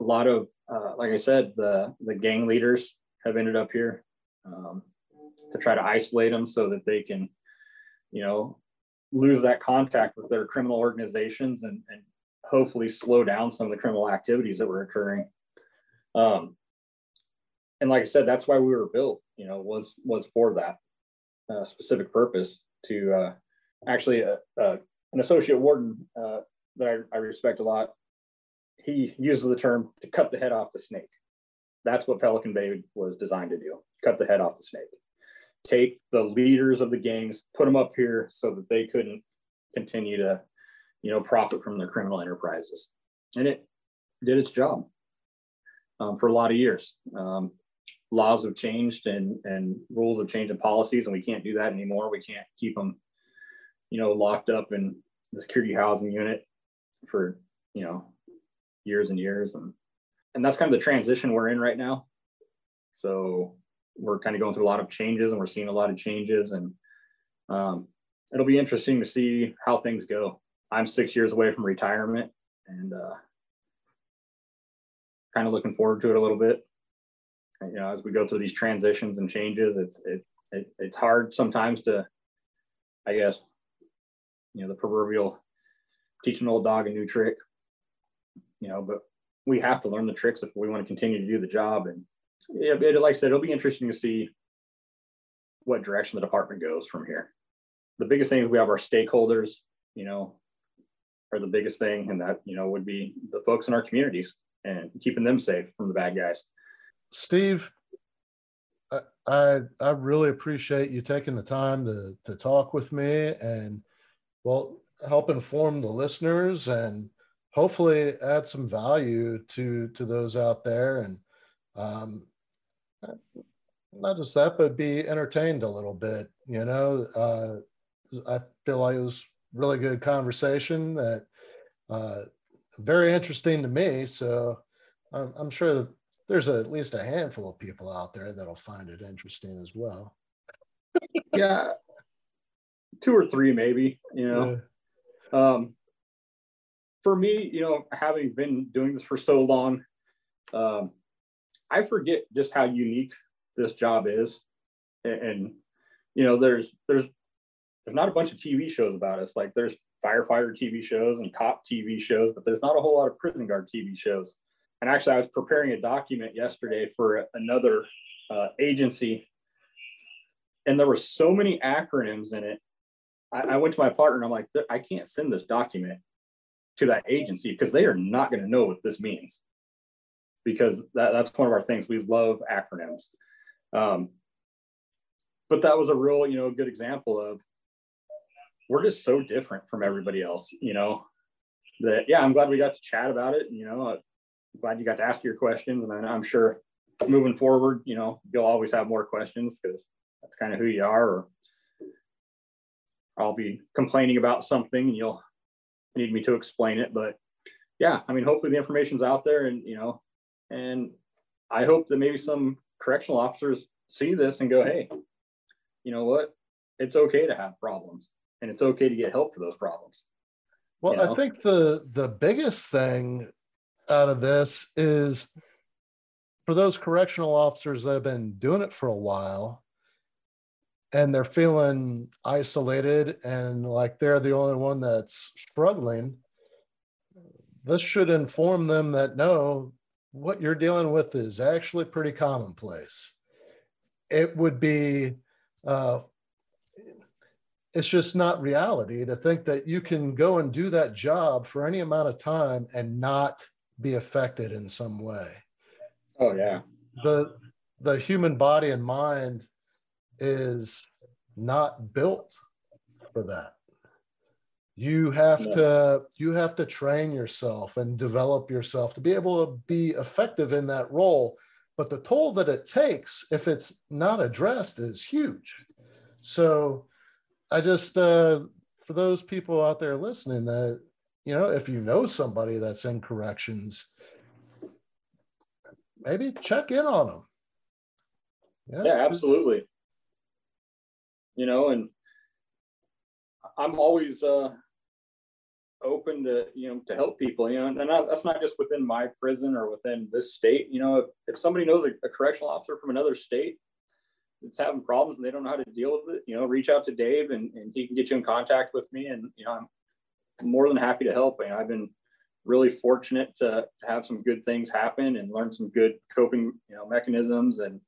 a lot of uh, like i said the the gang leaders have ended up here um, to try to isolate them so that they can you know lose that contact with their criminal organizations and, and hopefully slow down some of the criminal activities that were occurring um, and like I said, that's why we were built. You know, was was for that uh, specific purpose to uh, actually uh, uh, an associate warden uh, that I, I respect a lot. He uses the term to cut the head off the snake. That's what Pelican Bay was designed to do: cut the head off the snake. Take the leaders of the gangs, put them up here so that they couldn't continue to, you know, profit from their criminal enterprises, and it did its job um, for a lot of years. Um, laws have changed and and rules have changed and policies and we can't do that anymore we can't keep them you know locked up in the security housing unit for you know years and years and and that's kind of the transition we're in right now so we're kind of going through a lot of changes and we're seeing a lot of changes and um, it'll be interesting to see how things go. I'm six years away from retirement and uh, kind of looking forward to it a little bit. You know, as we go through these transitions and changes, it's it, it it's hard sometimes to, I guess, you know, the proverbial teach an old dog a new trick. You know, but we have to learn the tricks if we want to continue to do the job. And yeah, it, like I said, it'll be interesting to see what direction the department goes from here. The biggest thing is we have our stakeholders, you know, are the biggest thing, and that you know would be the folks in our communities and keeping them safe from the bad guys. Steve, I I, I really appreciate you taking the time to to talk with me and well help inform the listeners and hopefully add some value to to those out there and um, not just that but be entertained a little bit you know? Uh, i feel like it was really good conversation that uh, very interesting to me. So I'm, I'm sure there's a, at least a handful of people out there that'll find it interesting as well. Yeah. Two or three maybe you know? Yeah. um for me, you know, having been doing this for so long, um, I forget just how unique this job is. And, and, you know, there's there's there's not a bunch of TV shows about us. Like there's firefighter TV shows and cop TV shows, but there's not a whole lot of prison guard TV shows. And actually, I was preparing a document yesterday for another uh, agency, and there were so many acronyms in it. I, I went to my partner and I'm like, I can't send this document to that agency because they are not going to know what this means. Because that, that's one of our things we love acronyms. Um, but that was a real you know good example of we're just so different from everybody else you know? That yeah i'm glad we got to chat about it you know i'm glad you got to ask your questions and i'm sure moving forward you know you'll always have more questions because that's kind of who you are or i'll be complaining about something and you'll need me to explain it. But yeah, I mean, hopefully the information's out there and, you know, and I hope that maybe some correctional officers see this and go, hey, you know what? It's okay to have problems and it's okay to get help for those problems. Well, you know? I think the the biggest thing out of this is for those correctional officers that have been doing it for a while and they're feeling isolated and like they're the only one that's struggling, this should inform them that no, what you're dealing with is actually pretty commonplace. It would be, uh, it's just not reality to think that you can go and do that job for any amount of time and not be affected in some way. Oh yeah. The the human body and mind is not built for that. You have yeah. to you have to train yourself and develop yourself to be able to be effective in that role. But the toll that it takes if it's not addressed is huge. So i just uh, for those people out there listening that you know if you know somebody that's in corrections maybe check in on them yeah, yeah absolutely you know, and I'm always uh, open to you know to help people. You know, and that's not just within my prison or within this state. You know, if, if somebody knows a, a correctional officer from another state that's having problems and they don't know how to deal with it, you know, reach out to Dave and, and he can get you in contact with me. And you know, I'm more than happy to help. And I've been really fortunate to, to have some good things happen and learn some good coping you know mechanisms and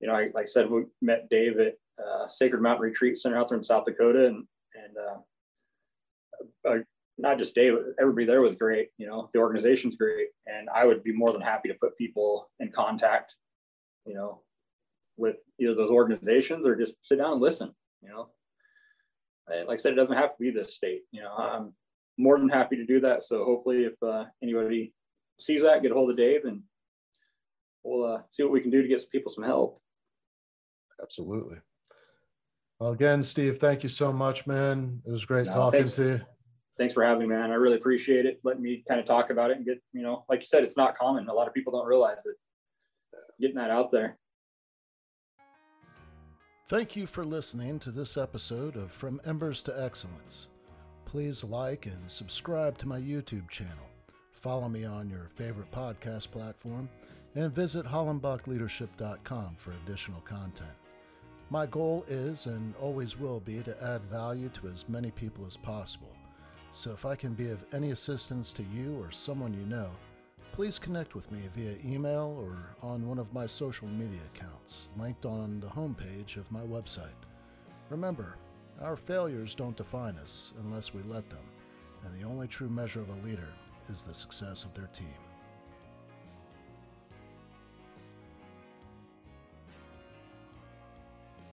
you know I, like i said we met dave at uh, Sacred Mountain Retreat Center out there in South Dakota, and and uh, uh, not just Dave, everybody there was great. You know, the organization's great, and I would be more than happy to put people in contact. You know, with either those organizations or just sit down and listen. You know, and like I said, it doesn't have to be this state. You know, I'm more than happy to do that. So hopefully, if uh, anybody sees that, get a hold of Dave, and we'll uh, see what we can do to get some people some help. Absolutely. Well, again, Steve, thank you so much, man. It was great no, talking thanks. to you. Thanks for having me, man. I really appreciate it. Letting me kind of talk about it and get, you know, like you said, it's not common. A lot of people don't realize it. Getting that out there. Thank you for listening to this episode of From Embers to Excellence. Please like and subscribe to my YouTube channel. Follow me on your favorite podcast platform and visit hollenbachleadership.com for additional content. My goal is and always will be to add value to as many people as possible. So if I can be of any assistance to you or someone you know, please connect with me via email or on one of my social media accounts, linked on the homepage of my website. Remember, our failures don't define us unless we let them, and the only true measure of a leader is the success of their team.